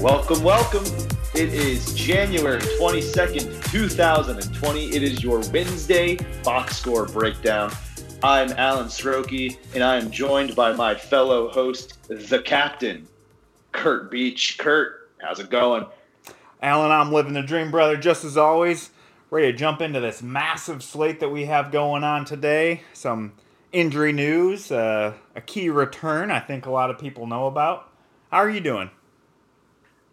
Welcome, welcome. It is January 22nd, 2020. It is your Wednesday box score breakdown. I'm Alan Srochi, and I am joined by my fellow host, the captain, Curt Beach. Curt, how's it going? Alan, I'm living the dream, brother, just as always. Ready to jump into this massive slate that we have going on today. Some injury news, uh, a key return I think a lot of people know about. How are you doing?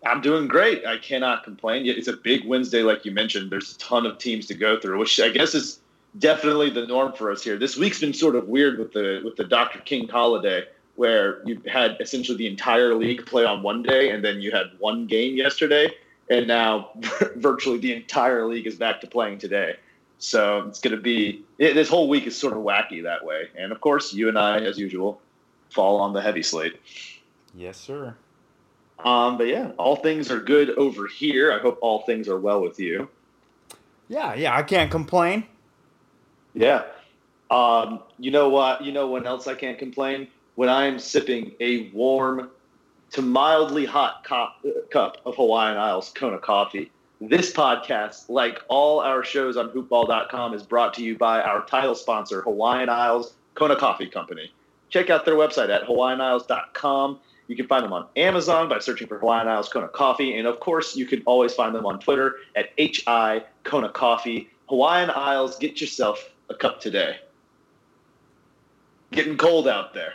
I'm doing great. I cannot complain. It's a big Wednesday, like you mentioned. There's a ton of teams to go through, which I guess is definitely the norm for us here. This week's been sort of weird with the with the Dr. King holiday, where you had essentially the entire league play on one day, and then you had one game yesterday, and now virtually the entire league is back to playing today. So it's going to be it, this whole week is sort of wacky that way. And of course, you and I, as usual, fall on the heavy slate. Yes, sir. Um, but yeah, all things are good over here. I hope all things are well with you. Yeah, yeah, I can't complain. Yeah. Um, you know what? You know when else I can't complain? When I am sipping a warm to mildly hot cup, cup of Hawaiian Isles Kona coffee. This podcast, like all our shows on hoopball.com, is brought to you by our title sponsor, Hawaiian Isles Kona Coffee Company. Check out their website at hawaiianisles.com. You can find them on Amazon by searching for Hawaiian Isles Kona Coffee. And of course, you can always find them on Twitter at HI Kona Coffee. Hawaiian Isles, get yourself a cup today. Getting cold out there.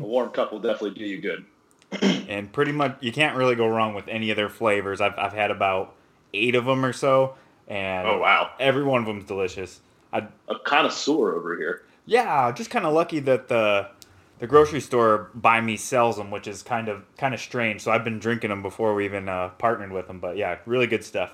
A warm cup will definitely do you good. and pretty much, you can't really go wrong with any of their flavors. I've, I've had about eight of them or so. And oh, wow. Every one of them's delicious. I, a connoisseur over here. Yeah, just kind of lucky that the the grocery store by me sells them, which is kind of kind of strange. So I've been drinking them before we even uh, partnered with them. But yeah, really good stuff.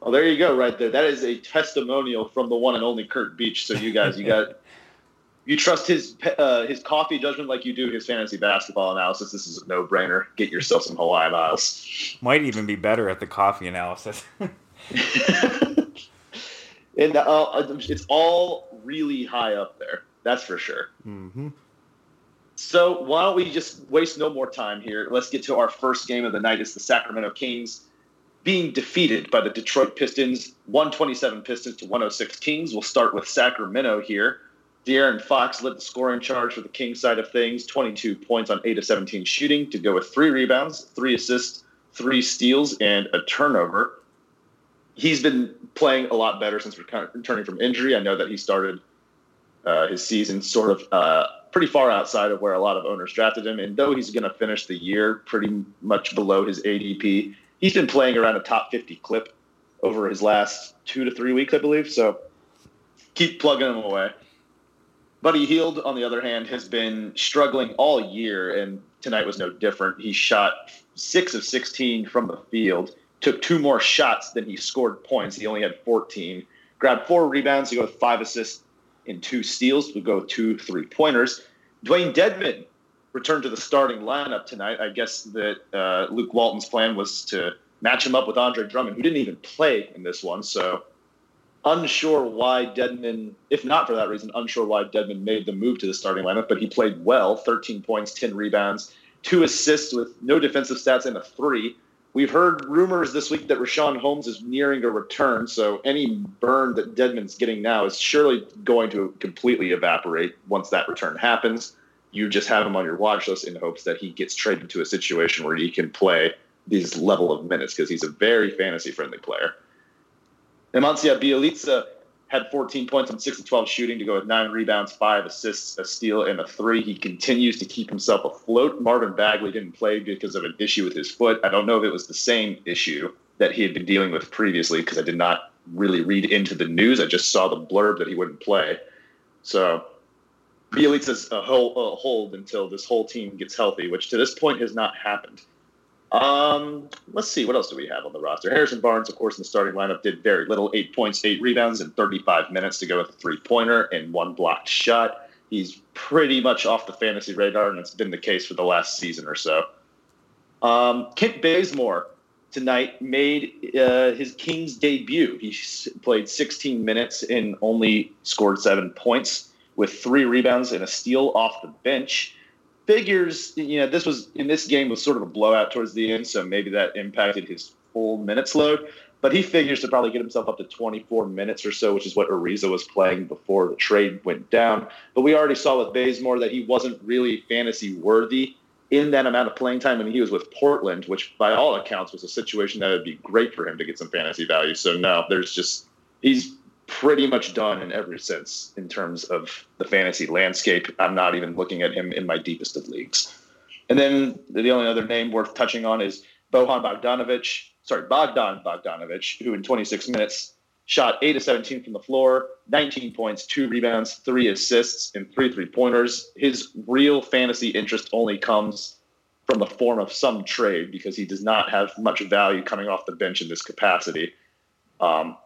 Well, there you go, right there. That is a testimonial from the one and only Curt Beach. So you guys, you got you trust his uh, his coffee judgment like you do his fantasy basketball analysis. This is a no brainer. Get yourself some Hawaiian Isles. Might even be better at the coffee analysis. and uh, it's all really high up there. That's for sure. Mm-hmm. So why don't we just waste no more time here? Let's get to our first game of the night. It's the Sacramento Kings being defeated by the Detroit Pistons, 127 Pistons to 106 Kings. We'll start with Sacramento here. De'Aaron Fox led the scoring charge for the Kings side of things, 22 points on 8 of 17 shooting to go with three rebounds, three assists, three steals, and a turnover. He's been playing a lot better since returning from injury. I know that he started uh, his season sort of uh, pretty far outside of where a lot of owners drafted him. And though he's going to finish the year pretty much below his ADP, he's been playing around a top 50 clip over his last two to three weeks, I believe. So keep plugging him away. Buddy Hield, on the other hand, has been struggling all year, and tonight was no different. He shot six of 16 from the field, took two more shots than he scored points. He only had 14. Grabbed four rebounds to go with five assists and two steals. We go two three pointers. Dewayne Dedmon returned to the starting lineup tonight. I guess that uh, Luke Walton's plan was to match him up with Andre Drummond, who didn't even play in this one. So unsure why Dedmon, if not for that reason, unsure why Dedmon made the move to the starting lineup, but he played well 13 points, 10 rebounds, two assists with no defensive stats, and a three. We've heard rumors this week that Richaun Holmes is nearing a return, so any burn that Dedmon's getting now is surely going to completely evaporate once that return happens. You just have him on your watch list in hopes that he gets traded to a situation where he can play these level of minutes because he's a very fantasy friendly player. Nemanja Bjelica had 14 points on 6 of 12 shooting to go with nine rebounds, five assists, a steal, and a three. He continues to keep himself afloat. Marvin Bagley didn't play because of an issue with his foot. I don't know if it was the same issue that he had been dealing with previously because I did not really read into the news. I just saw the blurb that he wouldn't play. So Bjelica's a a hold until this whole team gets healthy, which to this point has not happened. Um, let's see, what else do we have on the roster? Harrison Barnes, of course, in the starting lineup, did very little eight points, eight rebounds, and 35 minutes to go with a three pointer and one blocked shot. He's pretty much off the fantasy radar, and it's been the case for the last season or so. Um, Kent Bazemore tonight made uh, his Kings debut. He played 16 minutes and only scored seven points with three rebounds and a steal off the bench figures, you know, this was in this game was sort of a blowout towards the end, so maybe that impacted his full minutes load. But he figures to probably get himself up to 24 minutes or so, which is what Ariza was playing before the trade went down. But we already saw with Bazemore that he wasn't really fantasy worthy in that amount of playing time when he was with Portland, which by all accounts was a situation that would be great for him to get some fantasy value. So no, there's just he's pretty much done in every sense in terms of the fantasy landscape. I'm not even looking at him in my deepest of leagues. And then the only other name worth touching on is Bojan Bogdanovic, sorry, Bogdan Bogdanovic, who in 26 minutes shot 8 of 17 from the floor, 19 points, 2 rebounds, 3 assists, and 3 three pointers. His real fantasy interest only comes from the form of some trade because he does not have much value coming off the bench in this capacity. Um,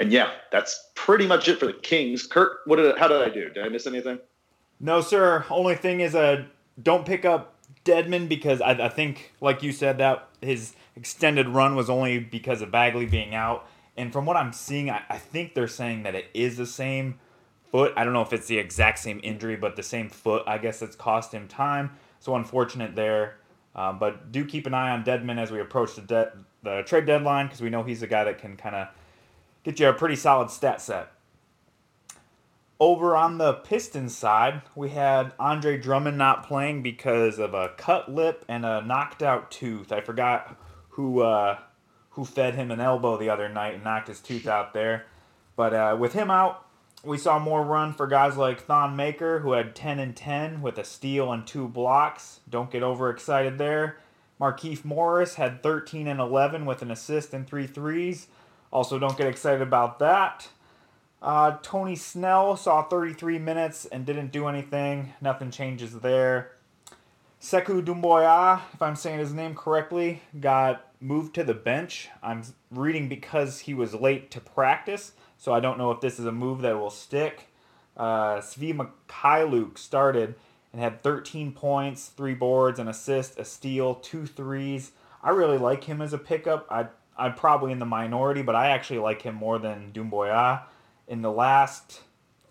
and yeah, that's pretty much it for the Kings. Kurt, what did how did I do? Did I miss anything? No, sir. Only thing is, uh, don't pick up Dedmon because I, I think, like you said, that his extended run was only because of Bagley being out. And from what I'm seeing, I, I think they're saying that it is the same foot. I don't know if it's the exact same injury, but the same foot, I guess, that's cost him time. So unfortunate there. Um, but do keep an eye on Dedmon as we approach the de- the trade deadline because we know he's a guy that can kind of get you a pretty solid stat set. Over on the Pistons side, we had Andre Drummond not playing because of a cut lip and a knocked out tooth. I forgot who uh, who fed him an elbow the other night and knocked his tooth out there. But uh, with him out, we saw more run for guys like Thon Maker, who had 10 and 10 with a steal and two blocks. Don't get overexcited there. Markieff Morris had 13 and 11 with an assist and three threes. Also, don't get excited about that. Uh, Tony Snell saw 33 minutes and didn't do anything. Nothing changes there. Sekou Doumbouya, if I'm saying his name correctly, got moved to the bench. I'm reading because he was late to practice, so I don't know if this is a move that will stick. Uh, Svi Mykhailiuk started and had 13 points, three boards, an assist, a steal, two threes. I really like him as a pickup. I I'm probably in the minority, but I actually like him more than Doumbouya. In the last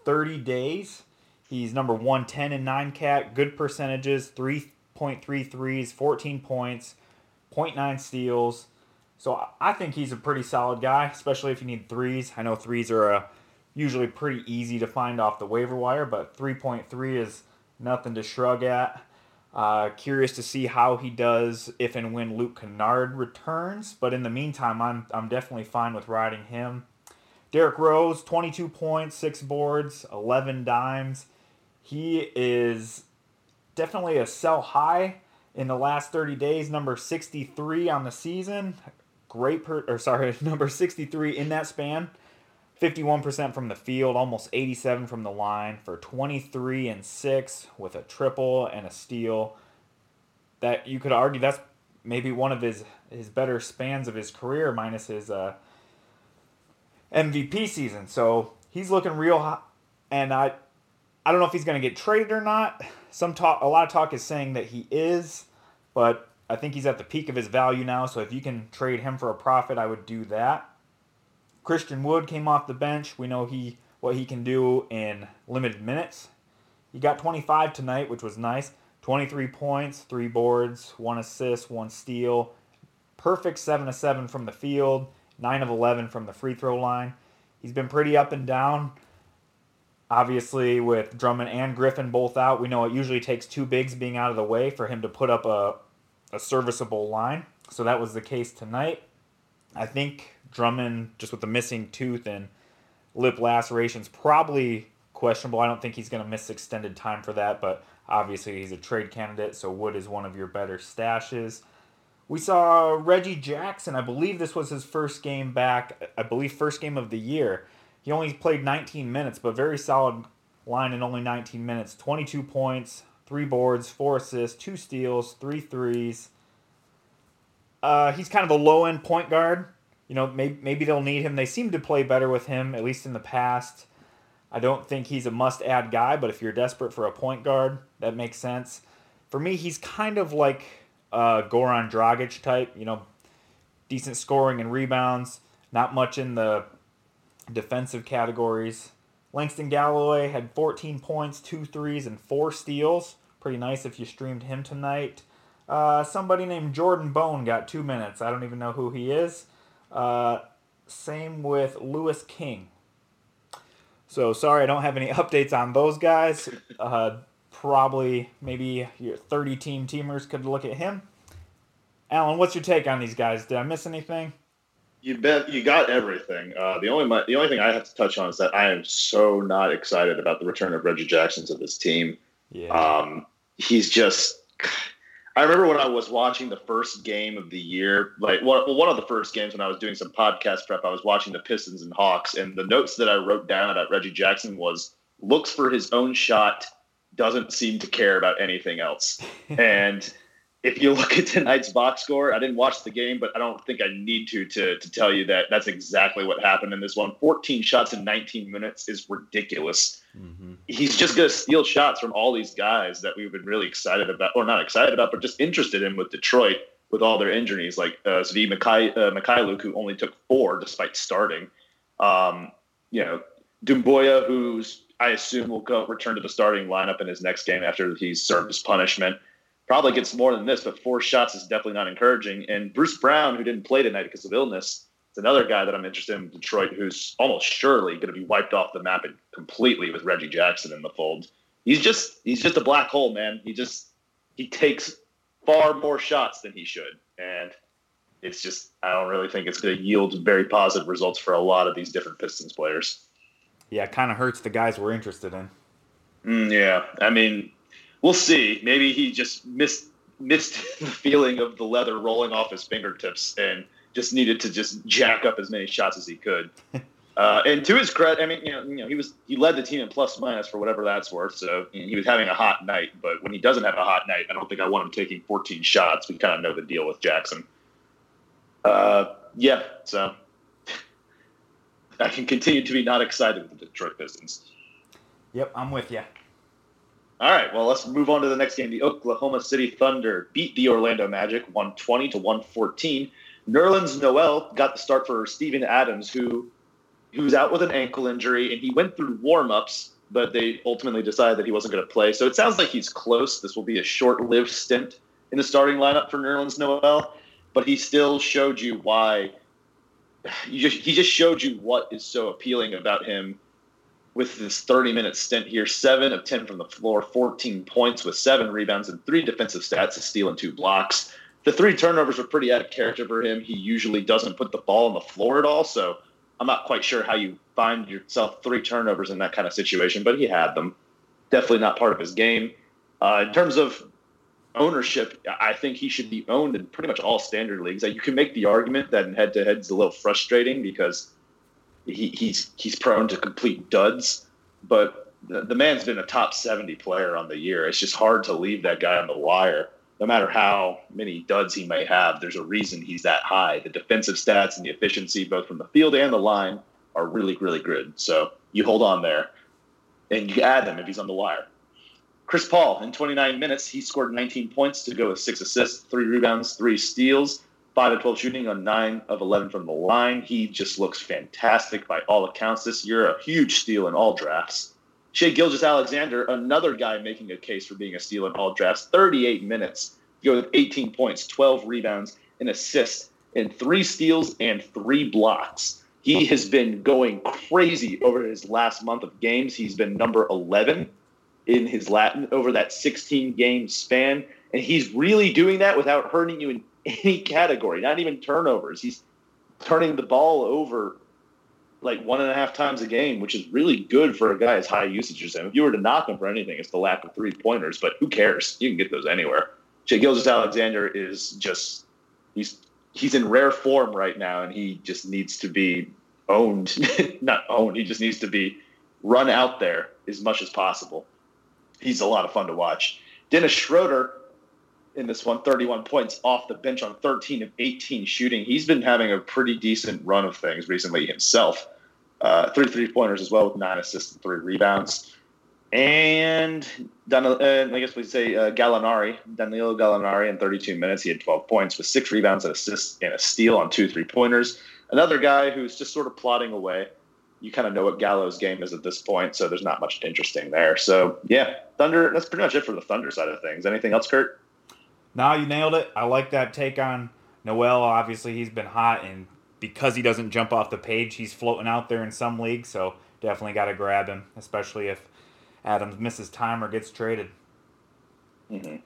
30 days, he's number 110 in 9 cat, good percentages, 3.3 threes, 14 points, 0.9 steals. So I think he's a pretty solid guy, especially if you need threes. I know threes are uh, usually pretty easy to find off the waiver wire, but 3.3 is nothing to shrug at. Uh, curious to see how he does if and when Luke Kennard returns. But in the meantime, I'm, I'm definitely fine with riding him. Derrick Rose, 22 points, 6 boards, 11 dimes. He is definitely a sell high in the last 30 days, number 63 on the season. Great, per, or sorry, number 63 in that span. 51% from the field, almost 87 from the line for 23 and 6 with a triple and a steal. That you could argue that's maybe one of his his better spans of his career minus his uh, MVP season. So he's looking real hot and I I don't know if he's going to get traded or not. Some talk a lot of talk is saying that he is, but I think he's at the peak of his value now, so if you can trade him for a profit, I would do that. Christian Wood came off the bench. We know he what he can do in limited minutes. He got 25 tonight, which was nice. 23 points, three boards, one assist, one steal. Perfect 7 of 7 from the field, 9 of 11 from the free throw line. He's been pretty up and down. Obviously, with Drummond and Griffin both out, we know it usually takes two bigs being out of the way for him to put up a, a serviceable line. So that was the case tonight. I think Drummond, just with the missing tooth and lip lacerations, probably questionable. I don't think he's going to miss extended time for that, but obviously he's a trade candidate, so Wood is one of your better stashes. We saw Reggie Jackson. I believe this was his first game back. I believe first game of the year. He only played 19 minutes, but very solid line in only 19 minutes. 22 points, three boards, four assists, two steals, three threes. Uh, he's kind of a low end point guard you know, maybe, maybe they'll need him. They seem to play better with him, at least in the past. I don't think he's a must add guy, but if you're desperate for a point guard, that makes sense. For me, he's kind of like a Goran Dragic type, you know, decent scoring and rebounds, not much in the defensive categories. Langston Galloway had 14 points, two threes, and four steals. Pretty nice if you streamed him tonight. Uh, somebody named Jordan Bone got two minutes. I don't even know who he is. Uh, same with Louis King. So sorry, I don't have any updates on those guys. Uh, probably maybe your 30 team teamers could look at him. Alan, what's your take on these guys? Did I miss anything? You bet you got everything. Uh, the only the only thing I have to touch on is that I am so not excited about the return of Reggie Jackson to this team. Yeah. Um, he's just I remember when I was watching the first game of the year, like one, one of the first games when I was doing some podcast prep, I was watching the Pistons and Hawks, and the notes that I wrote down about Reggie Jackson was looks for his own shot, doesn't seem to care about anything else. and if you look at tonight's box score, I didn't watch the game, but I don't think I need to to to tell you that that's exactly what happened in this one. 14 shots in 19 minutes is ridiculous. Mm-hmm. He's just going to steal shots from all these guys that we've been really excited about, or not excited about, but just interested in with Detroit with all their injuries, like uh, Svi Mikhail, uh, Mykhailiuk, who only took four despite starting. Um, you know, Doumbouya, who's I assume will go return to the starting lineup in his next game after he's served his punishment probably gets more than this, but four shots is definitely not encouraging. And Bruce Brown, who didn't play tonight because of illness, is another guy that I'm interested in Detroit, who's almost surely going to be wiped off the map completely with Reggie Jackson in the fold. He's just he's just a black hole, man. He just he takes far more shots than he should, and it's just I don't really think it's going to yield very positive results for a lot of these different Pistons players. Yeah, it kind of hurts the guys we're interested in. Mm, yeah, I mean, we'll see. Maybe he just missed missed the feeling of the leather rolling off his fingertips and just needed to just jack up as many shots as he could. Uh, and to his credit, I mean, you know, you know, he was he led the team in plus minus for whatever that's worth. So he was having a hot night. But when he doesn't have a hot night, I don't think I want him taking 14 shots. We kind of know the deal with Jackson. Uh, yeah, so I can continue to be not excited with the Detroit Pistons. Yep, I'm with you. All right, well, let's move on to the next game. The Oklahoma City Thunder beat the Orlando Magic 120 to 114. Nerlens Noel got the start for Steven Adams, who was out with an ankle injury, and he went through warm-ups, but they ultimately decided that he wasn't going to play. So it sounds like he's close. This will be a short-lived stint in the starting lineup for Nerlens Noel, but he still showed you why. Just, he just showed you what is so appealing about him with this 30 minute stint here. Seven of 10 from the floor, 14 points with seven rebounds and three defensive stats, a steal and two blocks. The three turnovers were pretty out of character for him. He usually doesn't put the ball on the floor at all. So I'm not quite sure how you find yourself three turnovers in that kind of situation, but he had them. Definitely not part of his game. Uh, in terms of ownership, I think he should be owned in pretty much all standard leagues. You can make the argument that in head to head is a little frustrating because he, he's he's prone to complete duds, but the, the man's been a top 70 player on the year. It's just hard to leave that guy on the wire. No matter how many duds he may have, there's a reason he's that high. The defensive stats and the efficiency, both from the field and the line, are really, really good. So you hold on there and you add them if he's on the wire. Chris Paul, in 29 minutes, he scored 19 points to go with six assists, three rebounds, three steals, five of 12 shooting on nine of 11 from the line. He just looks fantastic by all accounts this year. A huge steal in all drafts. Shai Gilgeous-Alexander, another guy making a case for being a steal in all drafts, 38 minutes, go with 18 points, 12 rebounds, an assist, and three steals and three blocks. He has been going crazy over his last month of games. He's been number 11 in his Latin over that 16 game span. And he's really doing that without hurting you in any category, not even turnovers. He's turning the ball over like one and a half times a game, which is really good for a guy as high usage as him. If you were to knock him for anything, it's the lack of three pointers, but who cares? You can get those anywhere. Shai Gilgeous-Alexander is just he's he's in rare form right now, and he just needs to be owned, not owned. He just needs to be run out there as much as possible he's a lot of fun to watch. Dennis Schroeder in this one, 31 points off the bench on 13 of 18 shooting. He's been having a pretty decent run of things recently himself. Uh, three three pointers as well with nine assists and three rebounds. And uh, I guess we say uh, Gallinari, Danilo Gallinari, in 32 minutes, he had 12 points with six rebounds and assists and a steal on two three pointers. Another guy who's just sort of plodding away you kind of know what Gallo's game is at this point, so there's not much interesting there. So yeah, Thunder. That's pretty much it for the Thunder side of things. Anything else, Curt? No, you nailed it. I like that take on Noel. Obviously, he's been hot, and because he doesn't jump off the page, he's floating out there in some leagues. So definitely got to grab him, especially if Adams misses time or gets traded. Mm-hmm.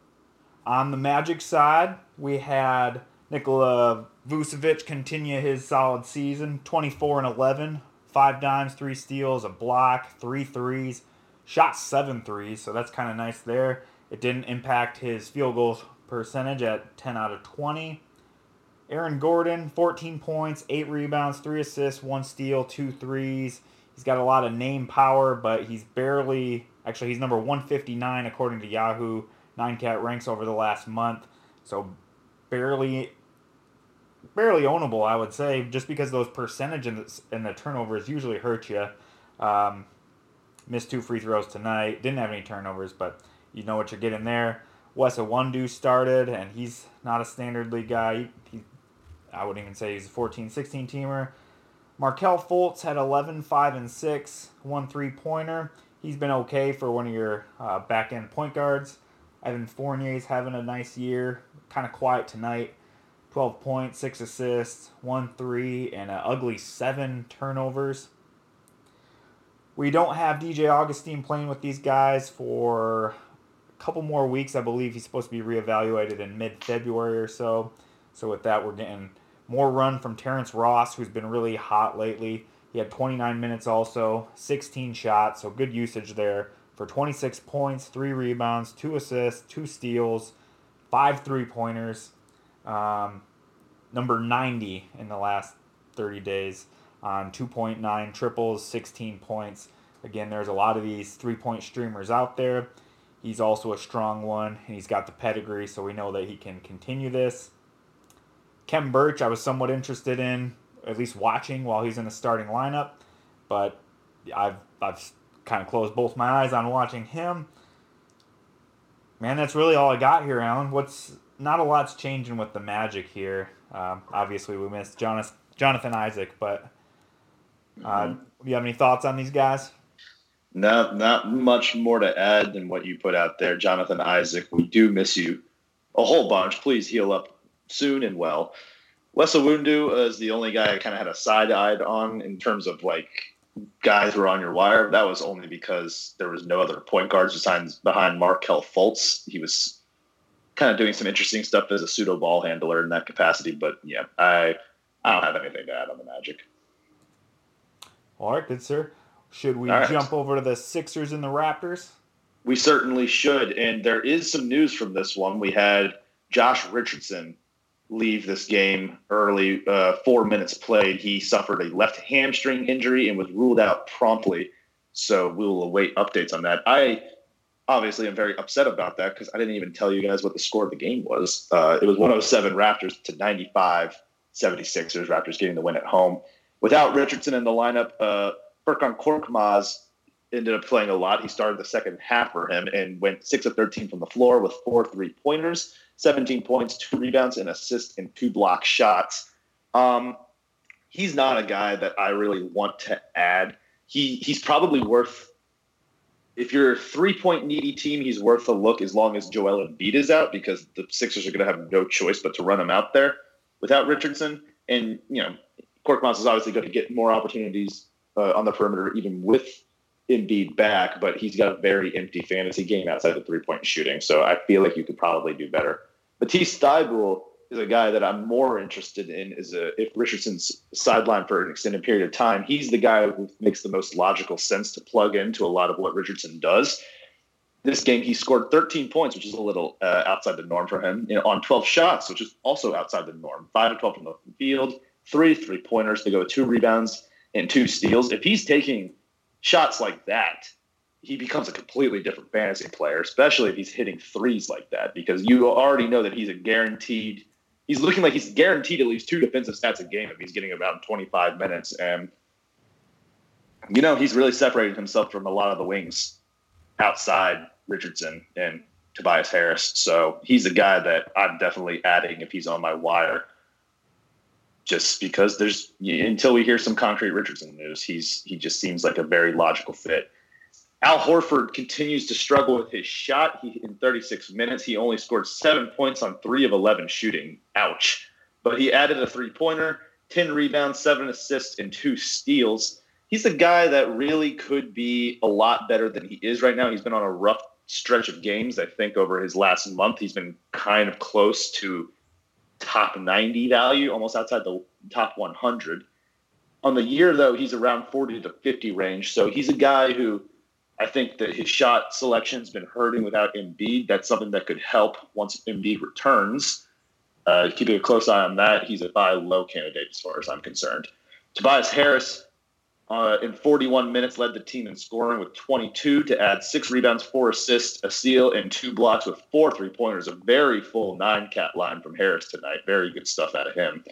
On the Magic side, we had Nikola Vucevic continue his solid season, 24 and 11, five dimes, three steals, a block, three threes, shot seven threes, so that's kind of nice there. It didn't impact his field goal percentage at 10 out of 20. Aaron Gordon, 14 points, 8 rebounds, 3 assists, 1 steal, 2 threes. He's got a lot of name power, but he's barely, actually, he's number 159 according to Yahoo. Nine cat ranks over the last month. So barely barely ownable, I would say, just because those percentage and the, and the turnovers usually hurt you. Um, missed two free throws tonight. Didn't have any turnovers, but you know what you're getting there. Wes Iwundu started, and he's not a standard league guy. He, I wouldn't even say he's a 14 16 teamer. Markelle Fultz had 11, 5, and 6, one three pointer. He's been okay for one of your uh, back end point guards. Evan Fournier's having a nice year, kind of quiet tonight. 12 points, 6 assists, 1 3, and an ugly 7 turnovers. We don't have DJ Augustin playing with these guys for couple more weeks. I believe he's supposed to be reevaluated in mid February or so. So, with that, we're getting more run from Terrence Ross, who's been really hot lately. He had 29 minutes also, 16 shots, so good usage there for 26 points, 3 rebounds, 2 assists, 2 steals, 5 three pointers. Um, number 90 in the last 30 days. on 2.9 triples, 16 points. Again, there's a lot of these three point streamers out there. He's also a strong one, and he's got the pedigree, so we know that he can continue this. Khem Birch, I was somewhat interested in, at least watching while he's in the starting lineup, but I've I've kind of closed both my eyes on watching him. Man, that's really all I got here, Alan. What's not a lot's changing with the Magic here. Um, obviously, we missed Jonathan, Jonathan Isaac, but uh, mm-hmm. do you have any thoughts on these guys? No, not much more to add than what you put out there, Jonathan Isaac. We do miss you a whole bunch. Please heal up soon and well. Wes Iwundu is the only guy I kind of had a side eyed on in terms of like guys who are on your wire. That was only because there was no other point guards besides behind Markelle Fultz. He was kind of doing some interesting stuff as a pseudo ball handler in that capacity. But yeah, I I don't have anything to add on the Magic. All right, good sir. Should we right. jump over to the Sixers and the Raptors? We certainly should. And there is some news from this one. We had Josh Richardson leave this game early, uh, four minutes played. He suffered a left hamstring injury and was ruled out promptly. So we will await updates on that. I obviously am very upset about that because I didn't even tell you guys what the score of the game was. Uh, it was 107 Raptors to 95 76ers. Raptors getting the win at home. Without Richardson in the lineup, uh, Furkan Korkmaz ended up playing a lot. He started the second half for him and went 6 of 13 from the floor with four three pointers, 17 points, two rebounds, an assist, and two block shots. Um, he's not a guy that I really want to add. He he's probably worth if you're a three point needy team, he's worth a look as long as Joel Embiid is out because the Sixers are going to have no choice but to run him out there without Richardson. And, you know, Korkmaz is obviously going to get more opportunities uh, on the perimeter even with Embiid back, but he's got a very empty fantasy game outside the three point shooting. So I feel like you could probably do better. Matisse Thybulle is a guy that I'm more interested in. Is a, if Richardson's sidelined for an extended period of time, he's the guy who makes the most logical sense to plug into a lot of what Richardson does. This game, he scored 13 points, which is a little uh, outside the norm for him, you know, on 12 shots, which is also outside the norm. Five to 12 from the field, three three pointers to go two rebounds and two steals. If he's taking shots like that, he becomes a completely different fantasy player, especially if he's hitting threes like that, because you already know that he's a guaranteed he's looking like he's guaranteed at least two defensive stats a game if he's getting about 25 minutes. And, you know, he's really separated himself from a lot of the wings outside Richardson and Tobias Harris. So he's a guy that I'm definitely adding if he's on my wire. Just because there's until we hear some concrete Richardson news, he's he just seems like a very logical fit. Al Horford continues to struggle with his shot. He, in 36 minutes, he only scored seven points on three of 11 shooting. Ouch. But he added a three pointer, 10 rebounds, seven assists, and two steals. He's a guy that really could be a lot better than he is right now. He's been on a rough stretch of games. I think over his last month, he's been kind of close to top 90 value, almost outside the top 100. On the year, though, he's around 40 to 50 range. So he's a guy who I think that his shot selection's been hurting without Embiid. That's something that could help once Embiid returns. Uh, keeping a close eye on that, he's a buy low candidate as far as I'm concerned. Tobias Harris, uh, in 41 minutes, led the team in scoring with 22 to add six rebounds, four assists, a steal, and two blocks with four three pointers. A very full nine cat line from Harris tonight. Very good stuff out of him.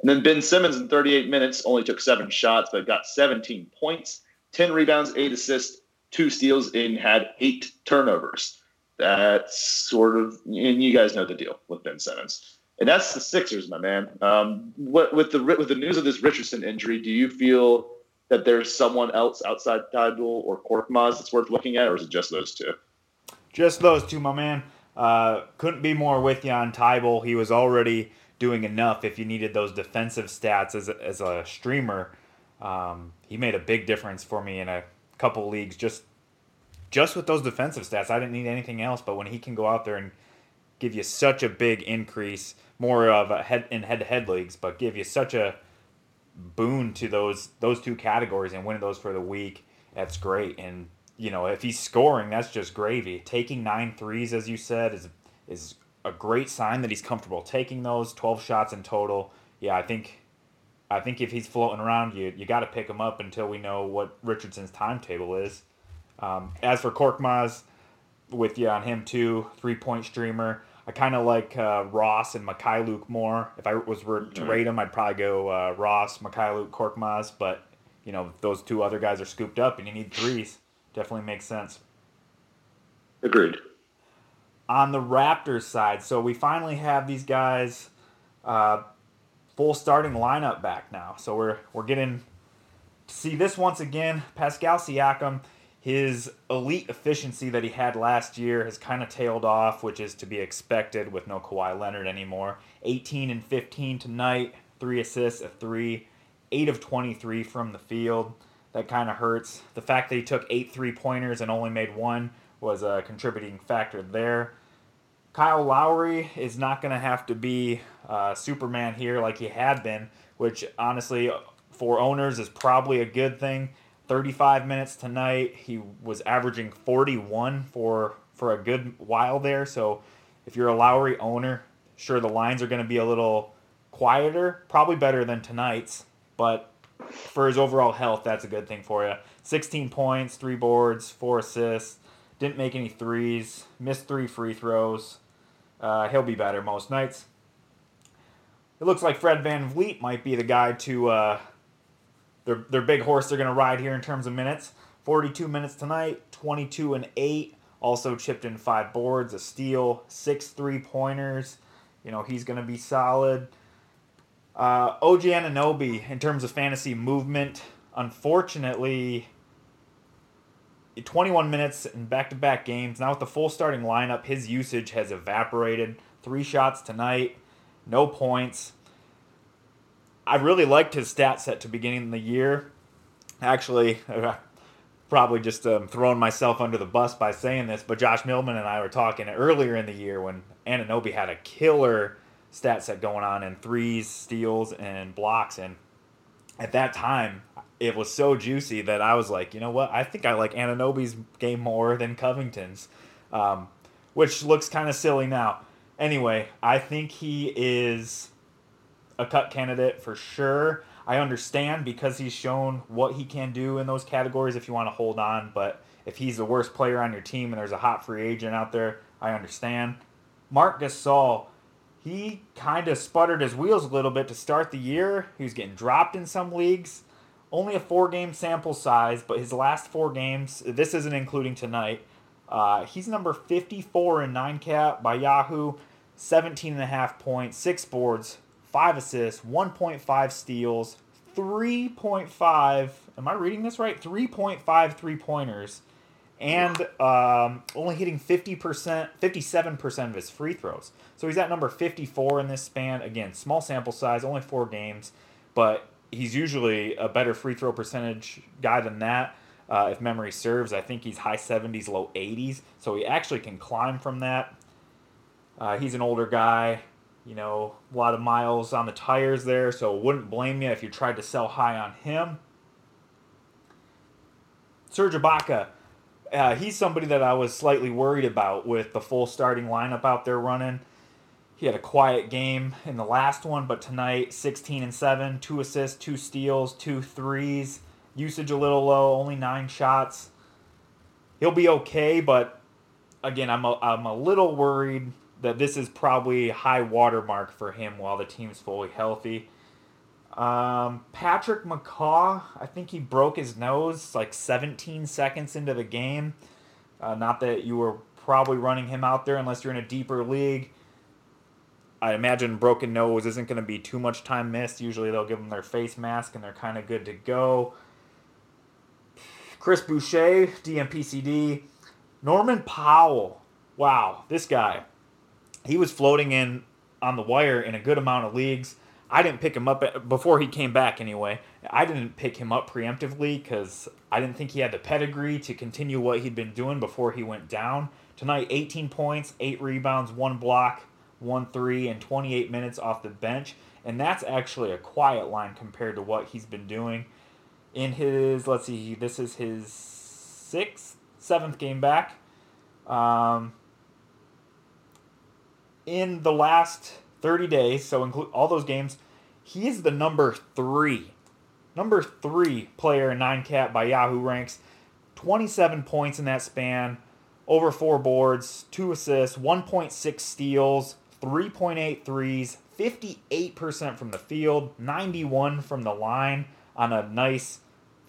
And then Ben Simmons in 38 minutes only took seven shots, but got 17 points, 10 rebounds, eight assists, two steals and had eight turnovers. That's sort of, and you guys know the deal with Ben Simmons. And that's the Sixers, my man. Um, what, with the with the news of this Richardson injury, do you feel that there's someone else outside Thybulle or Korkmaz that's worth looking at, or is it just those two? Just those two, my man. Uh, couldn't be more with you on Thybulle. He was already doing enough if you needed those defensive stats as a, as a streamer. Um, he made a big difference for me in a couple leagues just just with those defensive stats. I didn't need anything else, but when he can go out there and give you such a big increase, more of a head in head-to-head leagues, but give you such a boon to those those two categories and winning those for the week, that's great. And you know, if he's scoring, that's just gravy. Taking nine threes, as you said, is is a great sign that he's comfortable taking those 12 shots in total. Yeah, I think I think if he's floating around, you you got to pick him up until we know what Richardson's timetable is. Um, as for Korkmaz, with you on him too, three point streamer. I kind of like uh, Ross and Mykhailiuk more. If I was were to rate them, I'd probably go uh, Ross, Luke, Korkmaz. But you know, those two other guys are scooped up, and you need threes. Definitely makes sense. Agreed. On the Raptors side, so we finally have these guys uh, full starting lineup back now. So we're we're getting to see this once again. Pascal Siakam his elite efficiency that he had last year has kind of tailed off, which is to be expected with no Kawhi Leonard anymore. 18 and 15 tonight, three assists, a three, eight of 23 from the field. That kind of hurts. The fact that he took eight three pointers and only made one was a contributing factor there. Kyle Lowry is not going to have to be uh, Superman here like he had been, which honestly, for owners, is probably a good thing 35 minutes tonight. He was averaging 41 for for a good while there. So if you're a Lowry owner, sure the lines are going to be a little quieter, probably better than tonight's, but for his overall health, that's a good thing for you. 16 points, three boards, four assists. Didn't make any threes. Missed three free throws. Uh, he'll be better most nights. It looks like Fred VanVleet might be the guy to uh, their, their big horse they're going to ride here in terms of minutes. 42 minutes tonight, 22 and 8. Also chipped in five boards, a steal, six three pointers. You know, he's going to be solid. Uh, OG Anunoby, in terms of fantasy movement, unfortunately, 21 minutes in back to back games. Now, with the full starting lineup, his usage has evaporated. Three shots tonight, no points. I really liked his stat set to beginning of the year. Actually, probably just um, throwing myself under the bus by saying this, but Josh Millman and I were talking earlier in the year when Anunoby had a killer stat set going on in threes, steals, and blocks. And at that time, it was so juicy that I was like, you know what? I think I like Anunoby's game more than Covington's, um, which looks kind of silly now. Anyway, I think he is a cut candidate for sure. I understand because he's shown what he can do in those categories if you want to hold on, but if he's the worst player on your team and there's a hot free agent out there, I understand. Marc Gasol, he kind of sputtered his wheels a little bit to start the year. He was getting dropped in some leagues. Only a four game sample size, but his last four games, this isn't including tonight, uh, he's number 54 in 9 cat by Yahoo, 17 and a half points, six boards, five assists, 1.5 steals, 3.5. Am I reading this right? 3.5 three pointers, and um, only hitting 50%, 57% of his free throws. So he's at number 54 in this span. Again, small sample size, only four games, but he's usually a better free throw percentage guy than that. Uh, if memory serves, I think he's high 70s, low 80s. So he actually can climb from that. Uh, he's an older guy you know, a lot of miles on the tires there, so wouldn't blame you if you tried to sell high on him. Serge Ibaka, uh, he's somebody that I was slightly worried about with the full starting lineup out there running. He had a quiet game in the last one, but tonight 16 and 7, two assists, two steals, two threes. Usage a little low, only nine shots. He'll be okay, but again, I'm a, I'm a little worried that this is probably high watermark for him while the team's fully healthy. Um, Patrick McCaw, I think he broke his nose like 17 seconds into the game. Uh, not that you were probably running him out there unless you're in a deeper league. I imagine broken nose isn't going to be too much time missed. Usually they'll give them their face mask and they're kind of good to go. Chris Boucher, DNP-CD. Norman Powell. Wow, this guy he was floating in on the wire in a good amount of leagues. I didn't pick him up before he came back anyway. I didn't pick him up preemptively because I didn't think he had the pedigree to continue what he'd been doing before he went down. Tonight, 18 points, 8 rebounds, 1 block, 1 3, and 28 minutes off the bench. And that's actually a quiet line compared to what he's been doing in his, let's see, this is his sixth, seventh game back. Um, in the last 30 days, so include all those games, He is the number three, number three player in nine cat by Yahoo ranks. 27 points in that span, over four boards, two assists, 1.6 steals, 3.8 threes, 58% from the field, 91 from the line on a nice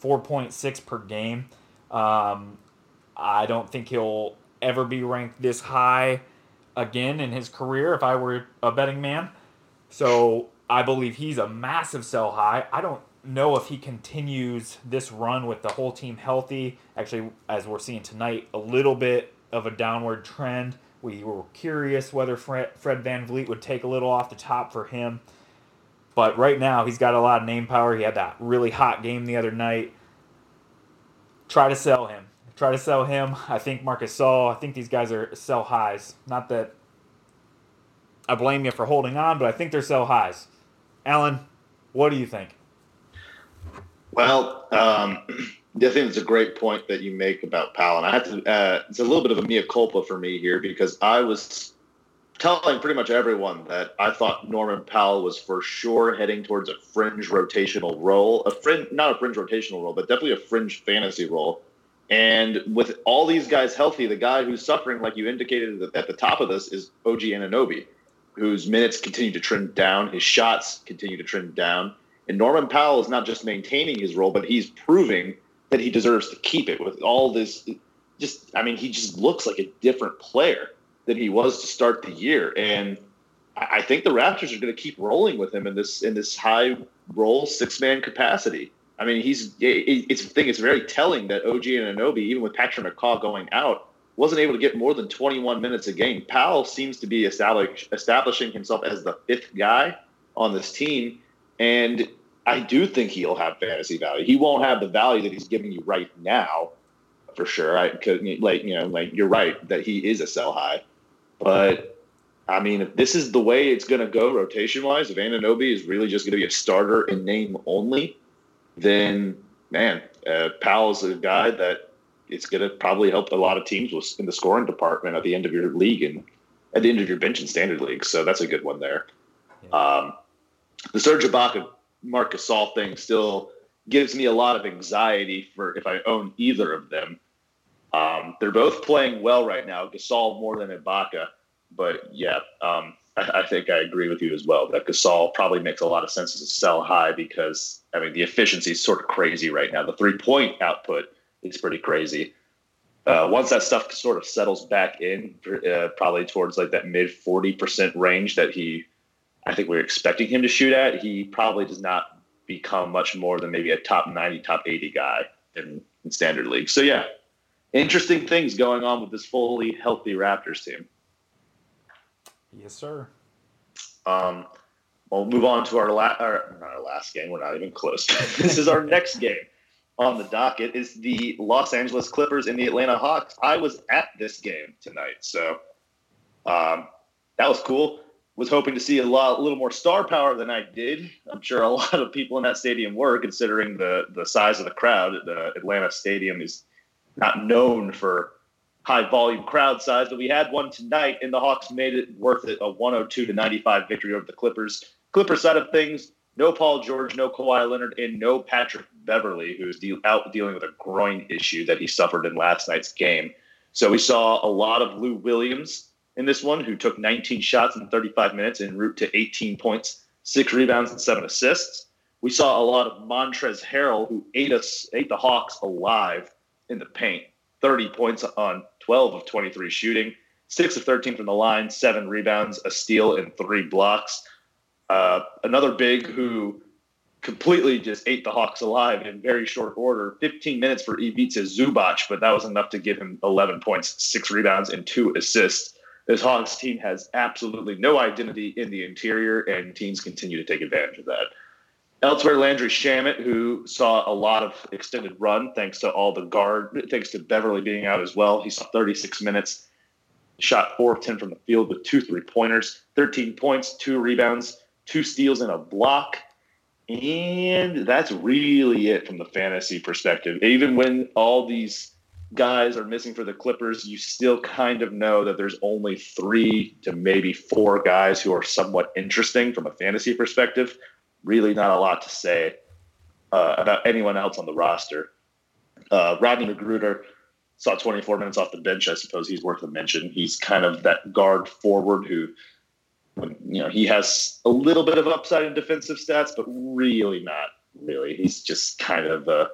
4.6 per game. Um, I don't think he'll ever be ranked this high again in his career if I were a betting man. So I believe he's a massive sell high. I don't know if he continues this run with the whole team healthy. Actually, as we're seeing tonight, a little bit of a downward trend. We were curious whether Fred, Fred VanVleet would take a little off the top for him. But right now, he's got a lot of name power. He had that really hot game the other night. Try to sell him. Try to sell him. I think Marcus Gasol. I think these guys are sell highs. Not that I blame you for holding on, but I think they're sell highs. Alan, what do you think? Well, um, I think it's a great point that you make about Powell. And I have to, uh, it's a little bit of a mea culpa for me here because I was telling pretty much everyone that I thought Norman Powell was for sure heading towards a fringe rotational role, a fringe, not a fringe rotational role, but definitely a fringe fantasy role. And with all these guys healthy, the guy who's suffering, like you indicated at the top of this, is OG Anunoby, whose minutes continue to trend down, his shots continue to trend down. And Norman Powell is not just maintaining his role, but he's proving that he deserves to keep it with all this. Just, I mean, he just looks like a different player than he was to start the year. And I think the Raptors are going to keep rolling with him in this in this high role six man capacity. I mean, he's it's the thing. It's very telling that OG Anunoby, even with Patrick McCaw going out, wasn't able to get more than 21 minutes a game. Powell seems to be establish, establishing himself as the fifth guy on this team, and I do think he'll have fantasy value. He won't have the value that he's giving you right now, for sure. I like you know like you're right that he is a sell high. But I mean, if this is the way it's going to go rotation wise, if Anunoby is really just going to be a starter in name only, then man, uh, Powell's a guy that it's going to probably help a lot of teams with in the scoring department at the end of your league and at the end of your bench and standard league. So that's a good one there. Yeah. Um, the Serge Ibaka Marc Gasol thing still gives me a lot of anxiety for if I own either of them. Um, they're both playing well right now. Gasol more than Ibaka, but yeah, um, I, I, think I agree with you as well that Gasol probably makes a lot of sense to sell high because I mean the efficiency is sort of crazy right now. The three point output is pretty crazy. Uh, once that stuff sort of settles back in, uh, probably towards like that mid forty percent range that he, I think we're expecting him to shoot at, he probably does not become much more than maybe a top ninety, top eighty guy in, in standard league. So yeah, interesting things going on with this fully healthy Raptors team. Yes, sir. Um, we'll move on to our, last, our not our last game. We're not even close. this is our next game on the docket. Is the Los Angeles Clippers and the Atlanta Hawks. I was at this game tonight, so um, that was cool. Was hoping to see a lot, a little more star power than I did. I'm sure a lot of people in that stadium were, considering the the size of the crowd. The Atlanta Stadium is not known for high volume crowd size, but we had one tonight, and the Hawks made it worth it a 102 to 95 victory over the Clippers. Clippers side of things, no Paul George, no Kawhi Leonard, and no Patrick Beverley, who's de- out dealing with a groin issue that he suffered in last night's game. So we saw a lot of Lou Williams in this one, who took 19 shots in 35 minutes en route to 18 points, six rebounds, and seven assists. We saw a lot of Montrezl Harrell, who ate us, ate the Hawks alive in the paint. 30 points on 12 of 23 shooting, six of 13 from the line, seven rebounds, a steal, and three blocks. Uh, another big who completely just ate the Hawks alive in very short order. 15 minutes for Ivica Zubac, but that was enough to give him 11 points, six rebounds, and two assists. This Hawks team has absolutely no identity in the interior, and teams continue to take advantage of that. Elsewhere, Landry Shamet, who saw a lot of extended run thanks to all the guard, thanks to Beverley being out as well. He saw 36 minutes, shot 4 of 10 from the field with two three pointers, 13 points, two rebounds, two steals, and a block. And that's really it from the fantasy perspective. Even when all these guys are missing for the Clippers, you still kind of know that there's only three to maybe four guys who are somewhat interesting from a fantasy perspective really not a lot to say uh, about anyone else on the roster. Uh, Rodney McGruder saw 24 minutes off the bench. I suppose he's worth a mention. He's kind of that guard forward who, you know, he has a little bit of upside in defensive stats, but really not really. He's just kind of a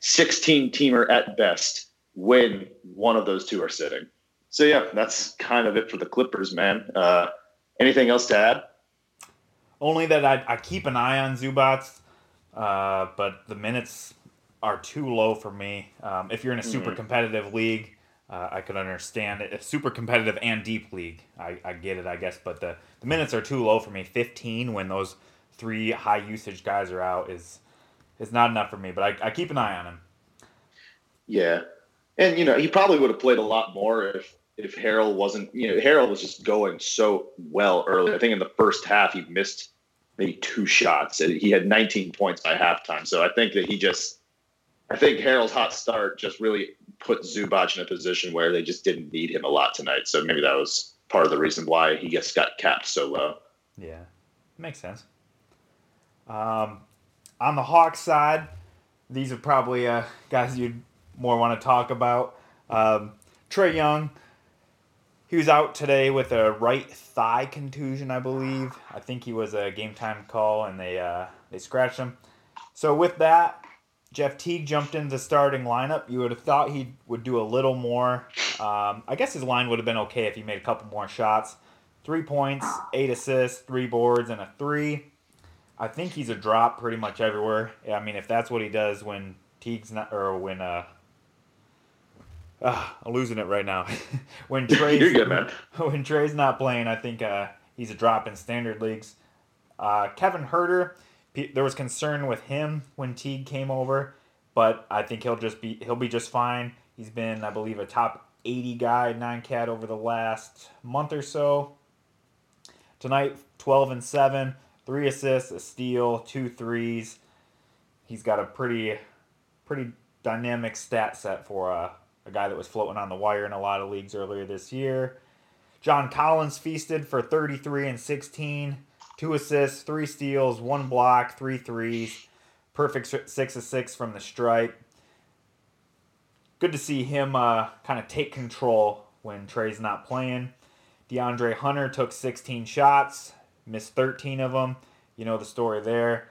16 teamer at best when one of those two are sitting. So yeah, that's kind of it for the Clippers, man. Uh, anything else to add? Only that I, I keep an eye on Zubac, uh, but the minutes are too low for me. Um, if you're in a super mm-hmm. competitive league, uh, I could understand it. If super competitive and deep league, I, I get it, I guess. But the, the minutes are too low for me. 15 when those three high usage guys are out is is not enough for me. But I, I keep an eye on him. Yeah, and you know he probably would have played a lot more if if Harrell wasn't. You know, Harrell was just going so well early. I think in the first half he missed maybe two shots. He had 19 points by halftime. So I think that he just I think Harrell's hot start just really put Zubac in a position where they just didn't need him a lot tonight. So maybe that was part of the reason why he just got capped so low. Yeah, makes sense. Um, on the Hawks side, these are probably uh, guys you'd more want to talk about. Um, Trae Young, he was out today with a right thigh contusion, I believe. I think he was a game time call, and they uh, they scratched him. So with that, Jeff Teague jumped into the starting lineup. You would have thought he would do a little more. Um, I guess his line would have been okay if he made a couple more shots. Three points, eight assists, three boards, and a three. I think he's a drop pretty much everywhere. I mean, if that's what he does when Teague's not, or when uh, uh I'm losing it right now. when Trae's, You're good, man. when Trae's not playing, I think uh, he's a drop in standard leagues. Uh, Kevin Huerter there was concern with him when Teague came over, but I think he'll just be he'll be just fine. He's been, I believe, a top 80 guy nine cat over the last month or so. Tonight, 12 and 7, three assists, a steal, two threes. He's got a pretty pretty dynamic stat set for a, a guy that was floating on the wire in a lot of leagues earlier this year. John Collins feasted for 33 and 16 two assists, three steals, one block, three threes. Perfect six of six from the stripe. Good to see him uh, kind of take control when Trae's not playing. DeAndre Hunter took 16 shots, missed 13 of them. You know the story there.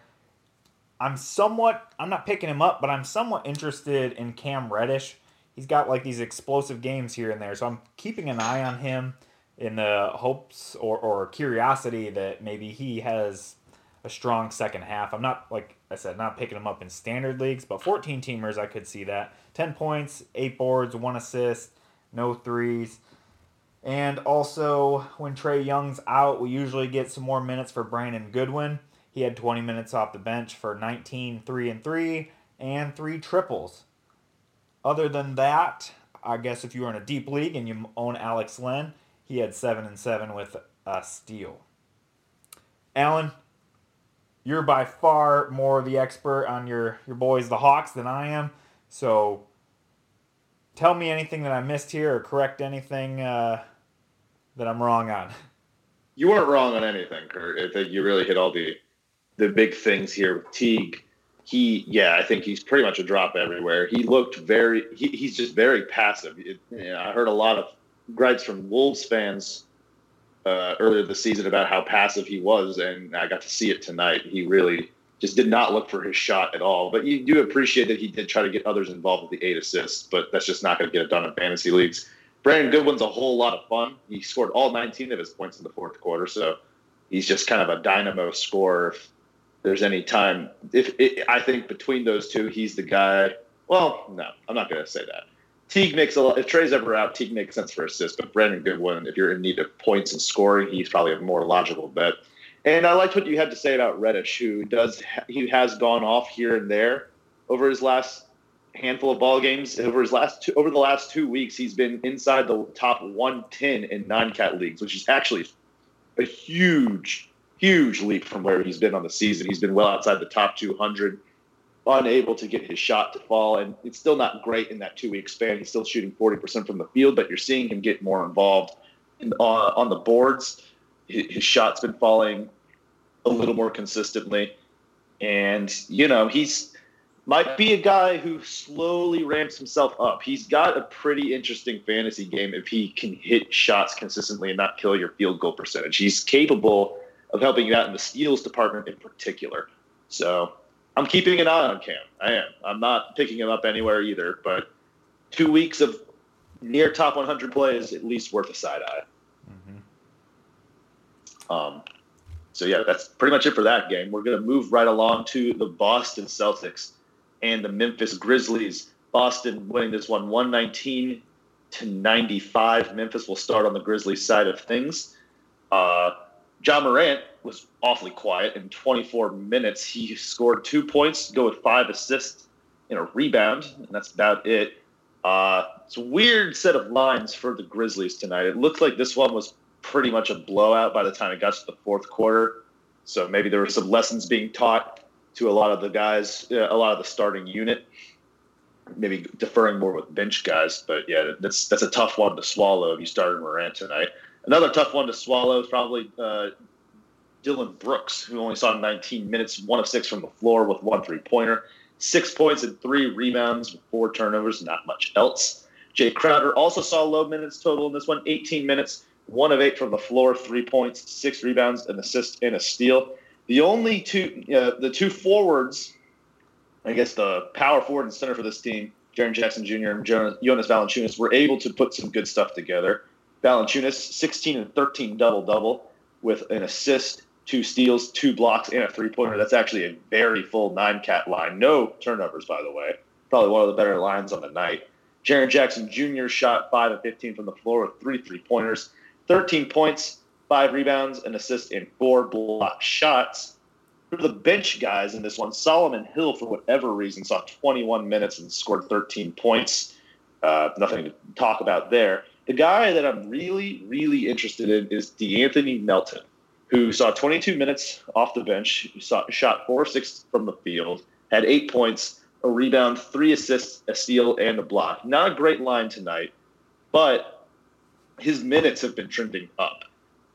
I'm somewhat, I'm not picking him up, but I'm somewhat interested in Cam Reddish. He's got like these explosive games here and there, so I'm keeping an eye on him in the hopes or, or curiosity that maybe he has a strong second half. I'm not like I said, not picking him up in standard leagues, but 14 teamers I could see that. 10 points, 8 boards, 1 assist, no threes. And also when Trae Young's out, we usually get some more minutes for Brandon Goodwin. He had 20 minutes off the bench for 19 3 and 3 and 3 triples. Other than that, I guess if you are in a deep league and you own Alex Len, he had seven and seven with a steal. Alan, you're by far more the expert on your your boys, the Hawks, than I am. So, tell me anything that I missed here, or correct anything uh, that I'm wrong on. You weren't wrong on anything, Curt. I think you really hit all the the big things here with Teague. He, yeah, I think he's pretty much a drop everywhere. He looked very, he, he's just very passive. It, you know, I heard a lot of gripes from Wolves fans uh, earlier this season about how passive he was, and I got to see it tonight. He really just did not look for his shot at all. But you do appreciate that he did try to get others involved with the eight assists, but that's just not going to get it done in fantasy leagues. Brandon Goodwin's a whole lot of fun. He scored all 19 of his points in the fourth quarter, so he's just kind of a dynamo scorer. There's any time, if it, I think between those two, he's the guy. Well, no, I'm not going to say that. Teague makes a lot. If Trae's ever out, Teague makes sense for assists. But Brandon Goodwin, if you're in need of points and scoring, he's probably a more logical bet. And I liked what you had to say about Reddish, who does he has gone off here and there over his last handful of ball games. Over his last two, over the last two weeks, he's been inside the top 110 in non-cat leagues, which is actually a huge, huge leap from where he's been on the season. He's been well outside the top 200 unable to get his shot to fall. And it's still not great in that two week span. He's still shooting 40% from the field, but you're seeing him get more involved in, uh, on the boards. His, his shot's been falling a little more consistently. And, you know, he's might be a guy who slowly ramps himself up. He's got a pretty interesting fantasy game if he can hit shots consistently and not kill your field goal percentage. He's capable of helping you out in the steals department in particular. So I'm keeping an eye on Cam. I am. I'm not picking him up anywhere either, but two weeks of near top 100 play is at least worth a side eye. Mm-hmm. Um, so yeah, that's pretty much it for that game. We're going to move right along to the Boston Celtics and the Memphis Grizzlies. Boston winning this one 119 to 95. Memphis will start on the Grizzlies side of things. Uh, Ja Morant was awfully quiet in 24 minutes. He scored two points, go with five assists and a rebound, and that's about it. Uh, it's a weird set of lines for the Grizzlies tonight. It looks like this one was pretty much a blowout by the time it got to the fourth quarter. So maybe there were some lessons being taught to a lot of the guys, a lot of the starting unit. Maybe deferring more with bench guys, but yeah, that's that's a tough one to swallow if you started Morant tonight. Another tough one to swallow is probably uh, Dillon Brooks, who only saw 19 minutes, one of six from the floor with one three pointer, six points and three rebounds four turnovers, not much else. Jae Crowder also saw low minutes total in this one, 18 minutes, one of eight from the floor, three points, six rebounds, an assist, and a steal. The only two, uh, the two forwards, I guess the power forward and center for this team, Jaren Jackson Jr. and Jonas Valanciunas, were able to put some good stuff together. Valanciunas, 16 and 13 double double with an assist, two steals, two blocks, and a three pointer. That's actually a very full nine cat line. No turnovers, by the way. Probably one of the better lines on the night. Jaren Jackson Jr. shot 5 of 15 from the floor with three three pointers, 13 points, five rebounds, an assist, and four block shots. For the bench guys in this one, Solomon Hill, for whatever reason, saw 21 minutes and scored 13 points. Uh, nothing to talk about there. The guy that I'm really, really interested in is De'Anthony Melton, who saw 22 minutes off the bench, saw, shot four six from the field, had eight points, a rebound, three assists, a steal, and a block. Not a great line tonight, but his minutes have been trending up.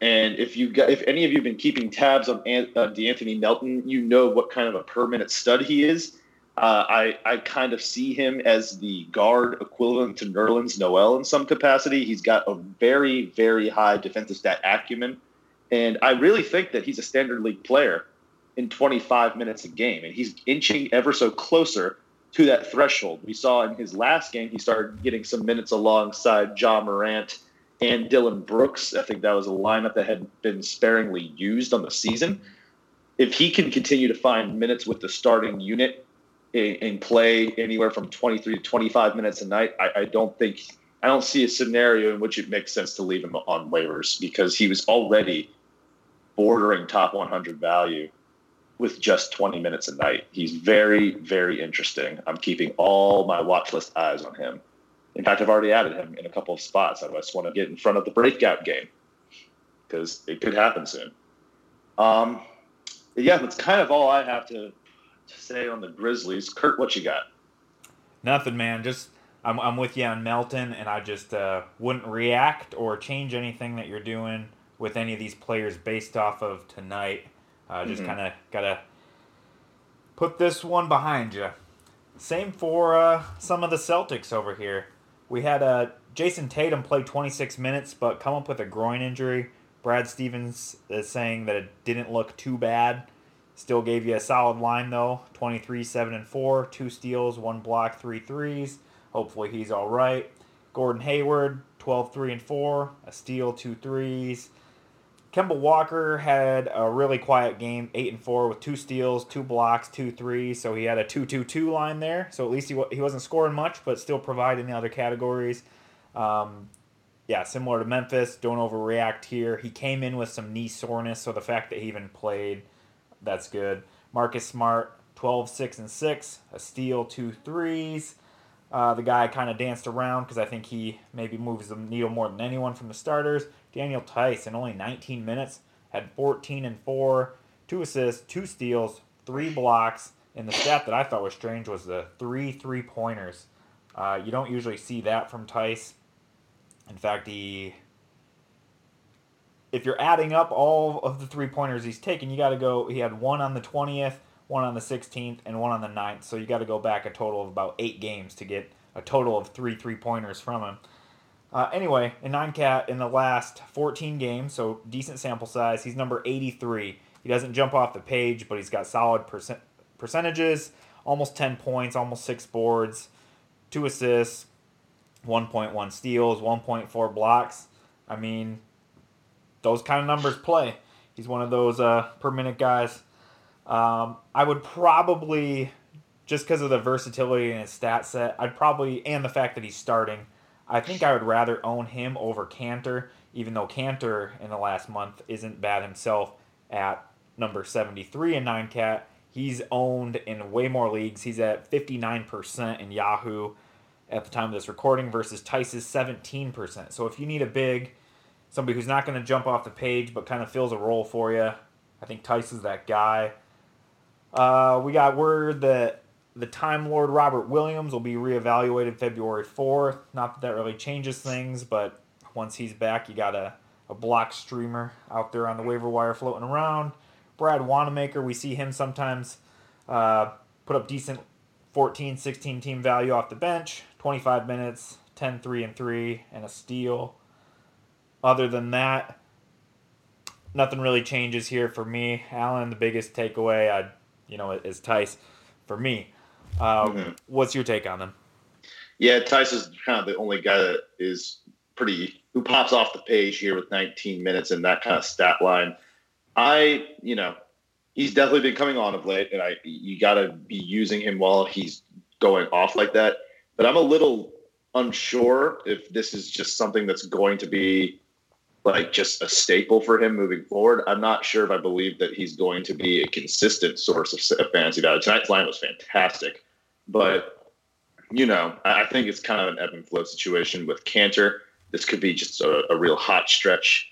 And if you got, if any of you have been keeping tabs on, on uh, De'Anthony Melton, you know what kind of a per minute stud he is. Uh, I I kind of see him as the guard equivalent to Nerlens Noel in some capacity. He's got a very very high defensive stat acumen, and I really think that he's a standard league player in 25 minutes a game, and he's inching ever so closer to that threshold. We saw in his last game he started getting some minutes alongside Ja Morant and Dillon Brooks. I think that was a lineup that had been sparingly used on the season. If he can continue to find minutes with the starting unit and play anywhere from 23 to 25 minutes a night, I, I, don't think I don't see a scenario in which it makes sense to leave him on waivers because he was already bordering top 100 value with just 20 minutes a night. He's very, very interesting. I'm keeping all my watch list eyes on him. In fact, I've already added him in a couple of spots. I just want to get in front of the breakout game because it could happen soon. Um, yeah, that's kind of all I have to to say on the Grizzlies. Curt, what you got? Nothing, man. Just I'm, I'm with you on Melton, and I just uh, wouldn't react or change anything that you're doing with any of these players based off of tonight. Uh, just mm-hmm. kind of gotta put this one behind you. Same for uh, some of the Celtics over here. We had uh, Jayson Tatum play 26 minutes, but come up with a groin injury. Brad Stevens is saying that it didn't look too bad. Still gave you a solid line though 23, 7, and 4, two steals, one block, three threes. Hopefully he's all right. Gordon Hayward, 12, 3, and 4, a steal, two threes. Kemba Walker had a really quiet game, 8 and 4 with two steals, two blocks, two threes. So he had a 2 2 2 line there. So at least he, he wasn't scoring much, but still providing the other categories. Um, yeah, similar to Memphis, don't overreact here. He came in with some knee soreness, so the fact that he even played that's good. Marcus Smart, 12, 6, and 6. A steal, two threes. Uh, the guy kind of danced around because I think he maybe moves the needle more than anyone from the starters. Daniel Theis, in only 19 minutes, had 14 and 4, two assists, two steals, three blocks. And the stat that I thought was strange was the three three pointers. Uh, you don't usually see that from Theis. In fact, he if you're adding up all of the three pointers he's taken, you got to go. He had one on the 20th, one on the 16th, and one on the 9th. So you got to go back a total of about eight games to get a total of three three pointers from him. Uh, anyway, in nine cat in the last 14 games, so decent sample size. He's number 83. He doesn't jump off the page, but he's got solid percent percentages. Almost 10 points, almost six boards, two assists, 1.1 steals, 1.4 blocks. I mean, those kind of numbers play. He's one of those uh, per minute guys. Um, I would probably, just because of the versatility in his stat set, I'd probably, and the fact that he's starting, I think I would rather own him over Kanter, even though Kanter in the last month isn't bad himself at number 73 in 9 cat. He's owned in way more leagues. He's at 59% in Yahoo at the time of this recording versus Theis's 17%. So if you need a big, somebody who's not going to jump off the page but kind of fills a role for you, I think is that guy. Uh, we got word that the Time Lord Robert Williams will be reevaluated February 4th. Not that that really changes things, but once he's back, you got a, a block streamer out there on the waiver wire floating around. Brad Wanamaker, we see him sometimes uh, put up decent 14, 16 team value off the bench, 25 minutes, 10, 3 and 3, and a steal. Other than that, nothing really changes here for me. Alan, the biggest takeaway, I, you know, is Theis for me. Um, mm-hmm. What's your take on them? Yeah, Theis is kind of the only guy that is pretty who pops off the page here with 19 minutes and that kind of stat line. I, you know, he's definitely been coming on of late, and I you got to be using him while he's going off like that. But I'm a little unsure if this is just something that's going to be like just a staple for him moving forward. I'm not sure if I believe that he's going to be a consistent source of fantasy value. Tonight's line was fantastic, but you know, I think it's kind of an ebb and flow situation with Kanter. This could be just a, a real hot stretch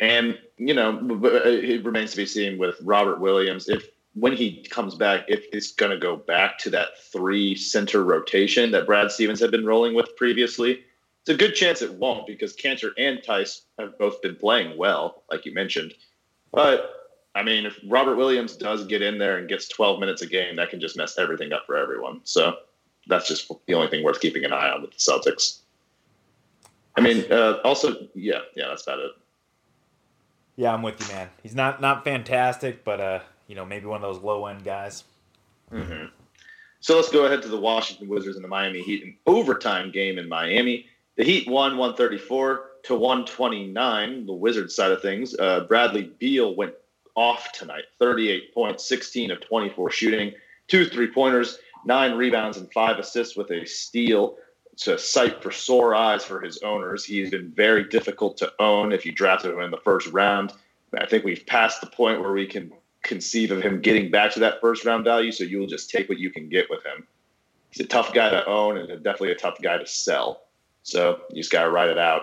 and you know, uh, it remains to be seen with Robert Williams if when he comes back, if it's going to go back to that three center rotation that Brad Stevens had been rolling with previously. It's a good chance it won't because Kanter and Theis have both been playing well, like you mentioned. But I mean, if Robert Williams does get in there and gets 12 minutes a game, that can just mess everything up for everyone. So that's just the only thing worth keeping an eye on with the Celtics. I mean, uh, also, yeah, yeah, that's about it. Yeah, I'm with you, man. He's not not fantastic, but uh, you know, maybe one of those low end guys. Mm-hmm. So let's go ahead to the Washington Wizards and the Miami Heat, an overtime game in Miami. The Heat won 134 to 129. The Wizards side of things, uh, Bradley Beal went off tonight. 38 points, 16 of 24 shooting, two three pointers, nine rebounds, and five assists with a steal it's a sight for sore eyes for his owners. He's been very difficult to own if you drafted him in the first round. I think we've passed the point where we can conceive of him getting back to that first round value. So you'll just take what you can get with him. He's a tough guy to own and definitely a tough guy to sell. So you just got to write it out.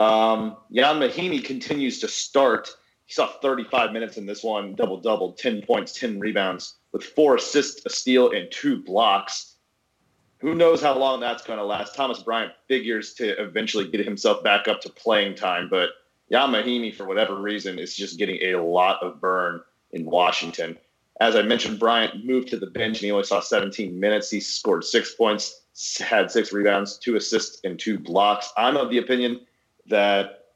Um, Mahinmi continues to start. He saw 35 minutes in this one, double double, 10 points, 10 rebounds, with four assists, a steal, and two blocks who knows how long that's going to last. Thomas Bryant figures to eventually get himself back up to playing time, but Ian Mahinmi, for whatever reason, is just getting a lot of burn in Washington. As I mentioned, Bryant moved to the bench and he only saw 17 minutes. He scored six points, had six rebounds, two assists, and two blocks. I'm of the opinion that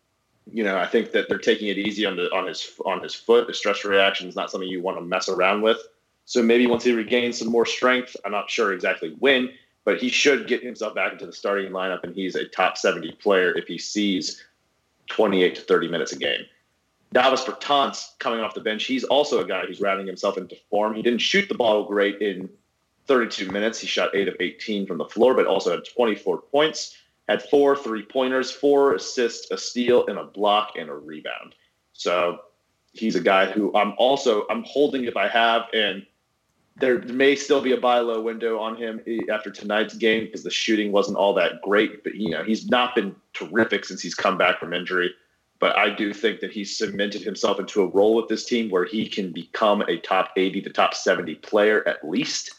you know I think that they're taking it easy on the on his on his foot. The stress reaction is not something you want to mess around with. So maybe once he regains some more strength, I'm not sure exactly when but he should get himself back into the starting lineup, and he's a top 70 player if he sees 28 to 30 minutes a game. Davis Bertans coming off the bench, he's also a guy who's rounding himself into form. He didn't shoot the ball great in 32 minutes. He shot 8 of 18 from the floor, but also had 24 points, had four three pointers, four assists, a steal, and a block and a rebound. So he's a guy who I'm also I'm holding if I have and there may still be a buy low window on him after tonight's game because the shooting wasn't all that great. But you know, he's not been terrific since he's come back from injury. But I do think that he's cemented himself into a role with this team where he can become a top 80 to top 70 player at least.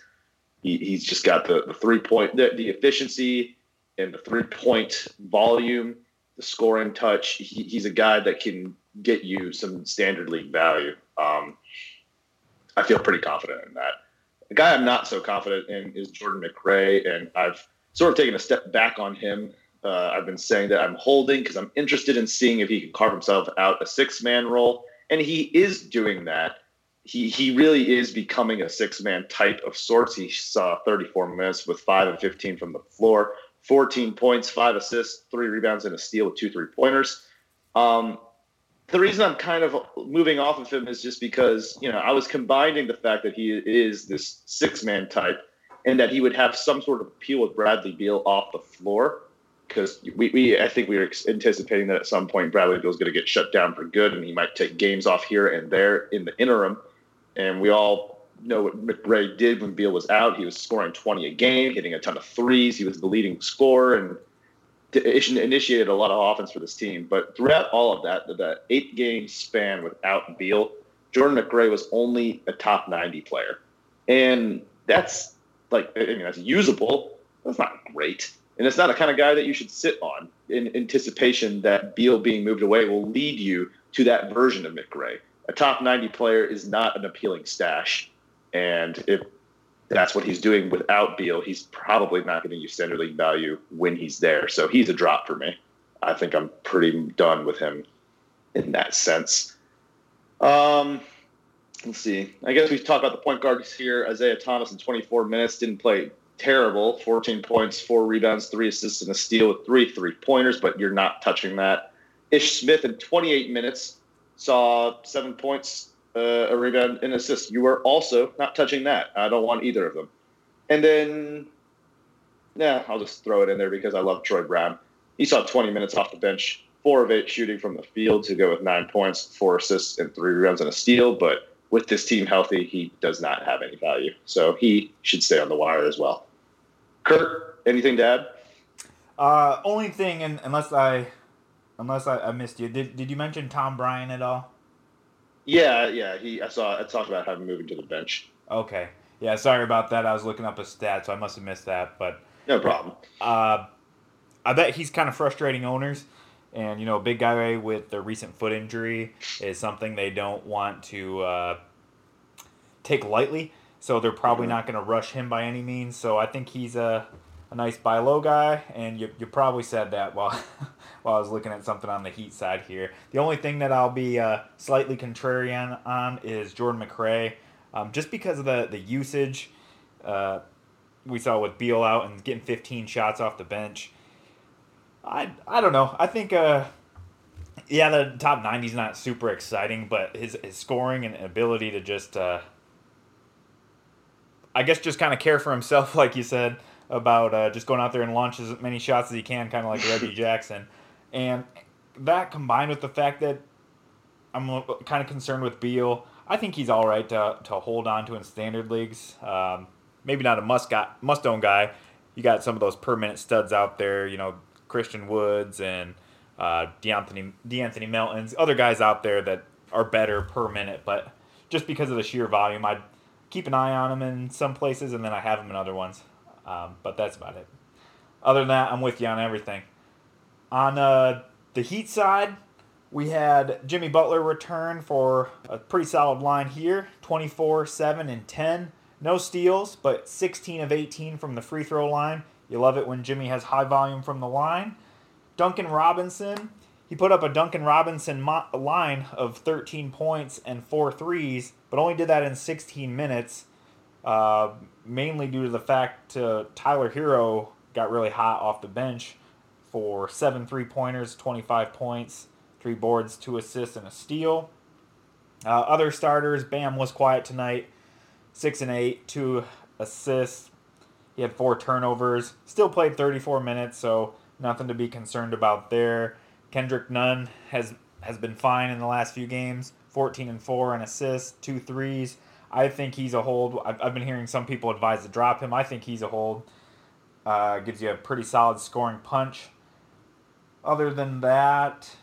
He, he's just got the, the three point, the, the efficiency and the three point volume, the scoring touch. He, he's a guy that can get you some standard league value. Um, I feel pretty confident in that. The guy I'm not so confident in is Jordan McRae, and I've sort of taken a step back on him. Uh, I've been saying that I'm holding because I'm interested in seeing if he can carve himself out a six man role, and he is doing that. He he really is becoming a six man type of sorts. He saw 34 minutes with five and 15 from the floor, 14 points, five assists, three rebounds, and a steal with two three pointers. Um, the reason I'm kind of moving off of him is just because you know I was combining the fact that he is this six man type and that he would have some sort of appeal with Bradley Beal off the floor because we, we I think we were anticipating that at some point Bradley Beal is going to get shut down for good and he might take games off here and there in the interim and we all know what McRae did when Beal was out he was scoring 20 a game hitting a ton of threes he was the leading scorer and initiated a lot of offense for this team. But throughout all of that, that eight game span without Beal, Jordan McRae was only a top 90 player. And that's like, I mean, that's usable. That's not great. And it's not a kind of guy that you should sit on in anticipation that Beal being moved away will lead you to that version of McRae. A top 90 player is not an appealing stash. And if that's what he's doing without Beal. He's probably not going to use standard league value when he's there. So he's a drop for me. I think I'm pretty done with him in that sense. Um, let's see. I guess we've talked about the point guards here. Isaiah Thomas in 24 minutes didn't play terrible. 14 points, four rebounds, three assists, and a steal with three three pointers, but you're not touching that. Ish Smith in 28 minutes saw seven points, uh, a rebound, and assist. You are also not touching that. I don't want either of them. And then, yeah, I'll just throw it in there because I love Troy Brown. He saw 20 minutes off the bench, four of eight shooting from the field to go with nine points, four assists, and three rebounds and a steal. But with this team healthy, he does not have any value. So he should stay on the wire as well. Curt, anything to add? Uh, only thing, and unless I, unless I, I missed you, did did you mention Tom Bryant at all? Yeah, yeah. He I saw I talked about him moving to the bench. Okay. Yeah, sorry about that. I was looking up his stats, so I must have missed that. But no problem. Uh, I bet he's kind of frustrating owners, and you know, a big guy with the recent foot injury is something they don't want to uh, take lightly. So they're probably mm-hmm. not going to rush him by any means. So I think he's a a nice buy low guy, and you, you probably said that while while I was looking at something on the Heat side here. The only thing that I'll be uh, slightly contrarian on is Jordan McRae, um, just because of the the usage uh, we saw with Beal out and getting 15 shots off the bench. I I don't know. I think uh, yeah, the top 90 is not super exciting, but his his scoring and ability to just uh, I guess just kind of care for himself, like you said about uh, just going out there and launch as many shots as he can, kind of like Reggie Jackson. And that combined with the fact that I'm kind of concerned with Beal, I think he's all right to, to hold on to in standard leagues. Um, maybe not a must got must own guy. You got some of those per minute studs out there, you know, Christian Woods and uh, De'Anthony De'Anthony Melton's other guys out there that are better per minute, but just because of the sheer volume, I'd keep an eye on them in some places, and then I have them in other ones. Um, but that's about it. Other than that, I'm with you on everything. On uh, the Heat side, we had Jimmy Butler return for a pretty solid line here 24, 7, and 10. No steals, but 16 of 18 from the free throw line. You love it when Jimmy has high volume from the line. Duncan Robinson, he put up a Duncan Robinson mo- line of 13 points and four threes, but only did that in 16 minutes. Uh, mainly due to the fact uh, Tyler Herro got really hot off the bench for seven three pointers, 25 points, three boards, two assists, and a steal. Uh, other starters, Bam was quiet tonight, six and eight, two assists. He had four turnovers. Still played 34 minutes, so nothing to be concerned about there. Kendrick Nunn has has been fine in the last few games. 14 and four and assists, two threes. I think he's a hold. I've, I've been hearing some people advise to drop him. I think he's a hold. Uh, gives you a pretty solid scoring punch. Other than that,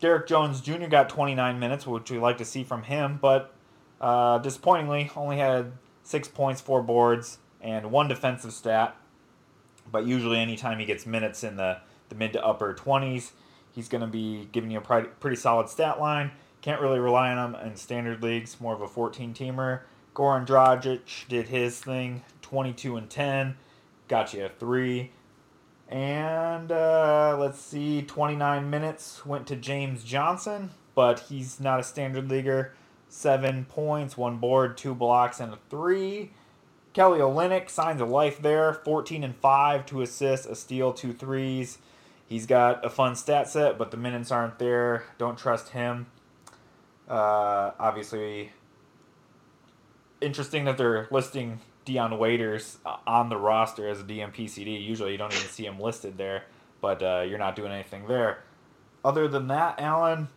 Derrick Jones Jr. got 29 minutes, which we like to see from him, but uh, disappointingly, only had six points, four boards, and one defensive stat. But usually, anytime he gets minutes in the, the mid to upper 20s, he's going to be giving you a pretty solid stat line can't really rely on him in standard leagues. More of a 14 teamer. Goran Dragic did his thing, 22 and 10, got you a three. And uh, let's see, 29 minutes went to James Johnson, but he's not a standard leaguer. Seven points, one board, two blocks, and a three. Kelly Olynyk signs a life there, 14 and 5, two assists, a steal, two threes. He's got a fun stat set, but the minutes aren't there. Don't trust him. Uh, obviously, interesting that they're listing Dion Waiters uh, on the roster as a DNP-CD. Usually, you don't even see him listed there, but uh, you're not doing anything there. Other than that, Alan,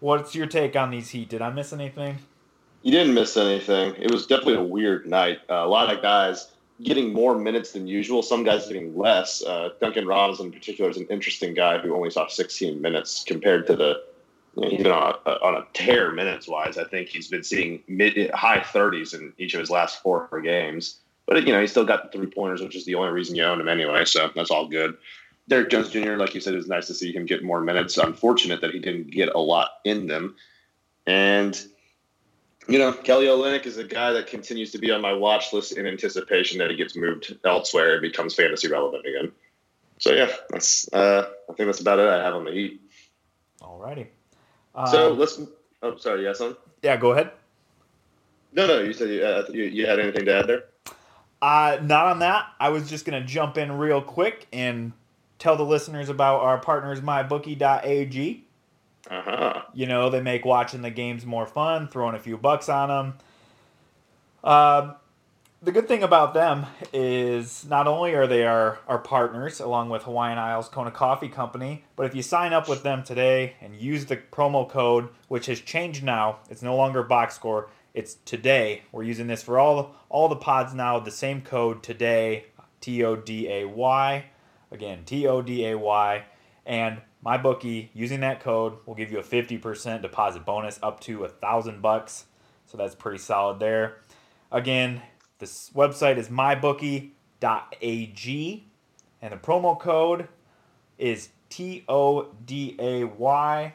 what's your take on these Heat? Did I miss anything? You didn't miss anything. It was definitely a weird night. Uh, a lot of guys getting more minutes than usual. Some guys getting less. Uh, Duncan Robinson, in particular, is an interesting guy who only saw 16 minutes compared to the know, even on a, on a tear minutes wise. I think he's been seeing mid high 30s in each of his last four games. But you know, he still got the three pointers, which is the only reason you own him anyway. So that's all good. Derrick Jones Jr., like you said, it was nice to see him get more minutes. Unfortunate that he didn't get a lot in them. And you know, Kelly Olynyk is a guy that continues to be on my watch list in anticipation that he gets moved elsewhere and becomes fantasy relevant again. So yeah, that's uh, I think that's about it I have on the Heat. Alrighty. Um, so let's. Oh, sorry. Yeah, son. Yeah, go ahead. No, no. You said you, uh, you, you had anything to add there. Uh, not on that. I was just gonna jump in real quick and tell the listeners about our partners, mybookie.ag. Uh-huh. You know, they make watching the games more fun, throwing a few bucks on them. Uh, the good thing about them is not only are they our, our partners along with Hawaiian Isles Kona Coffee Company, but if you sign up with them today and use the promo code, which has changed now, it's no longer box score, it's today. We're using this for all all the pods now, the same code today, T O D A Y. Again, T O D A Y. And my bookie using that code will give you a 50% deposit bonus up to a thousand bucks. So that's pretty solid there. Again, this website is mybookie.ag and the promo code is T O D A Y.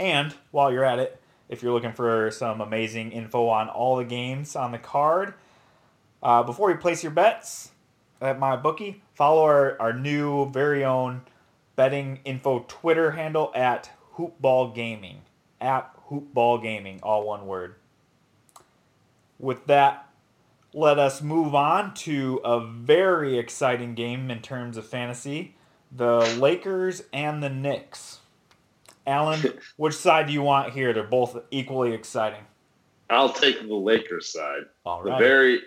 And while you're at it, if you're looking for some amazing info on all the games on the card, uh, before you place your bets at my bookie, follow our, our new very own betting info Twitter handle at Hoopball Gaming. At Hoopball Gaming, all one word. With that, let us move on to a very exciting game in terms of fantasy the Lakers and the Knicks. Alan, which side do you want here? They're both equally exciting. I'll take the Lakers side. All right. The very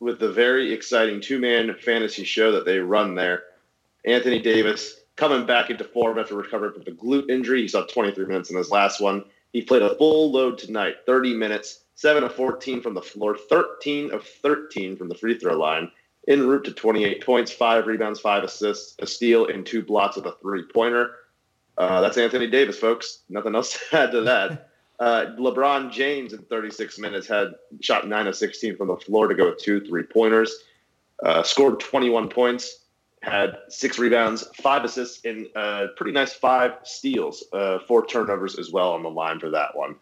with the very exciting two-man fantasy show that they run there. Anthony Davis coming back into form after recovering from the glute injury. He saw 23 minutes in his last one. He played a full load tonight, 30 minutes, 7 of 14 from the floor, 13 of 13 from the free throw line, en route to 28 points, 5 rebounds, 5 assists, a steal, and 2 blocks with a three pointer. Uh, that's Anthony Davis, folks. Nothing else to add to that. Uh, LeBron James in 36 minutes had shot 9 of 16 from the floor to go with two three pointers, uh, scored 21 points, had six rebounds, five assists, and uh, pretty nice five steals, uh, four turnovers as well on the line for that one.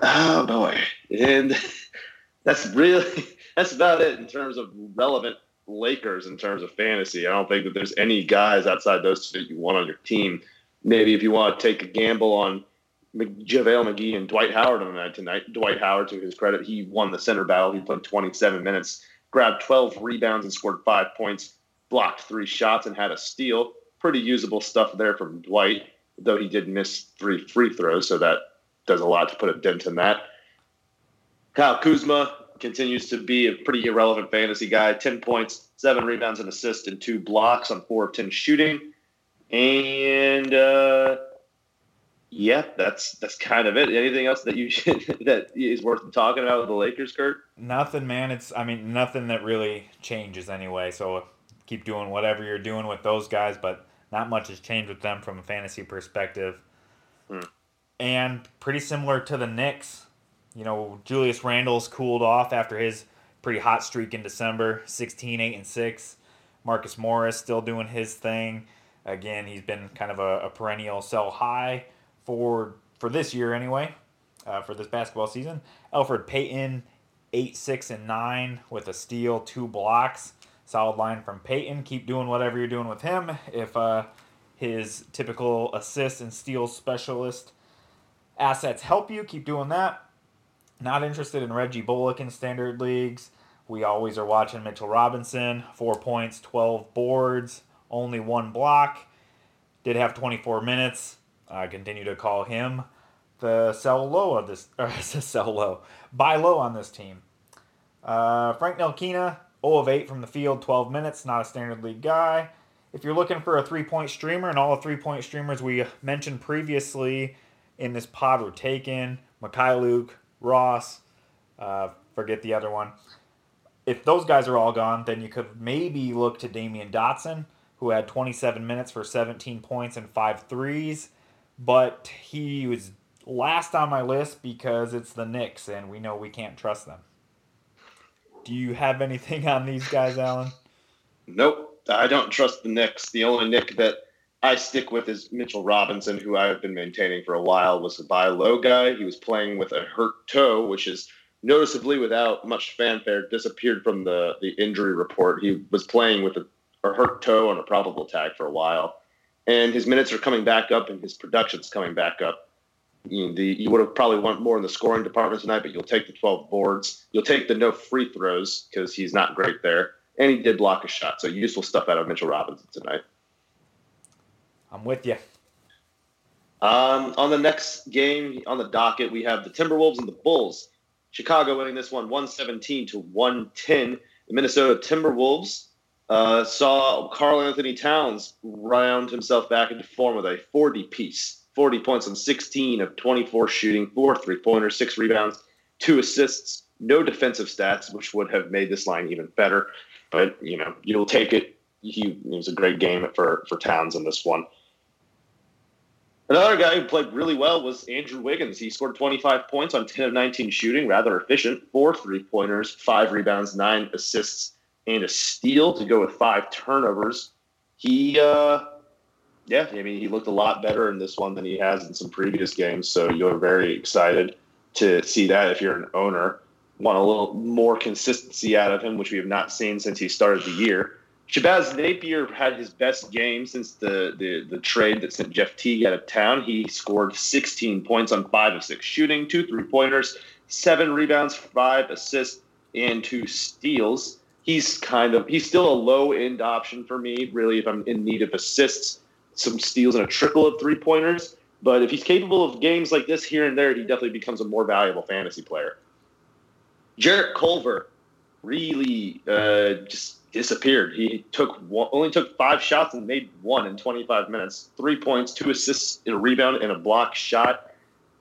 Oh boy, and that's really that's about it in terms of relevant Lakers in terms of fantasy. I don't think that there's any guys outside those two that you want on your team. Maybe if you want to take a gamble on JaVale McGee and Dwight Howard on night tonight, Dwight Howard, to his credit, he won the center battle. He played 27 minutes grabbed 12 rebounds and scored five points, blocked three shots, and had a steal. Pretty usable stuff there from Dwight, though he did miss three free throws, so that does a lot to put a dent in that. Kyle Kuzma continues to be a pretty irrelevant fantasy guy 10 points, seven rebounds, and assist, and two blocks on four of 10 shooting. And uh, yeah, that's that's kind of it. Anything else that you should, that is worth talking about with the Lakers, Curt? Nothing, man. It's I mean nothing that really changes anyway. So keep doing whatever you're doing with those guys, but not much has changed with them from a fantasy perspective. Hmm. And pretty similar to the Knicks. You know, Julius Randle's cooled off after his pretty hot streak in December, 16, 8, and 6. Marcus Morris still doing his thing. Again, he's been kind of a, a perennial sell high for for this year anyway, uh, for this basketball season. Elfrid Payton, eight, six, and nine with a steal, two blocks. Solid line from Payton. Keep doing whatever you're doing with him. If uh, his typical assist and steal specialist assets help you, keep doing that. Not interested in Reggie Bullock in standard leagues. We always are watching Mitchell Robinson, four points, 12 boards, only one block. Did have 24 minutes. I continue to call him the sell low of this, or sell low, buy low on this team. Uh, Frank Ntilikina, 0 of 8 from the field, 12 minutes, not a standard league guy. If you're looking for a three point streamer, and all the three point streamers we mentioned previously in this pod were Taken, Mykhailiuk, Ross, uh, forget the other one. If those guys are all gone, then you could maybe look to Damyean Dotson, who had 27 minutes for 17 points and five threes, but he was last on my list because it's the Knicks, and we know we can't trust them. Do you have anything on these guys, Alan? Nope, I don't trust the Knicks. The only Nick that I stick with is Mitchell Robinson, who I've been maintaining for a while, was a buy low guy. He was playing with a hurt toe, which is noticeably without much fanfare disappeared from the, the injury report. He was playing with a, a hurt toe on a probable tag for a while. And his minutes are coming back up and his production's coming back up. You, know, the, you would have probably want more in the scoring department tonight, but you'll take the 12 boards. You'll take the no free throws because he's not great there. And he did block a shot. So useful stuff out of Mitchell Robinson tonight. I'm with you. Um, on the next game on the docket, we have the Timberwolves and the Bulls. Chicago winning this one 117 to 110. The Minnesota Timberwolves uh, saw Karl-Anthony Towns round himself back into form with a 40 piece, 40 points on 16 of 24 shooting, four three pointers, six rebounds, two assists, no defensive stats, which would have made this line even better. But, you know, you'll take it. He, it was a great game for, for Towns in this one. Another guy who played really well was Andrew Wiggins. He scored 25 points on 10 of 19 shooting, rather efficient. Four three pointers, five rebounds, nine assists, and a steal to go with five turnovers. He, uh, yeah, I mean, he looked a lot better in this one than he has in some previous games. So you're very excited to see that if you're an owner. Want a little more consistency out of him, which we have not seen since he started the year. Shabazz Napier had his best game since the, the, the trade that sent Jeff Teague out of town. He scored 16 points on five of six shooting, two three pointers, seven rebounds, five assists, and two steals. He's kind of he's still a low end option for me, really, if I'm in need of assists, some steals, and a trickle of three pointers. But if he's capable of games like this here and there, he definitely becomes a more valuable fantasy player. Jarrett Culver really uh, just disappeared. He took one, only took five shots and made one in 25 minutes. Three points, two assists, a rebound, and a block shot.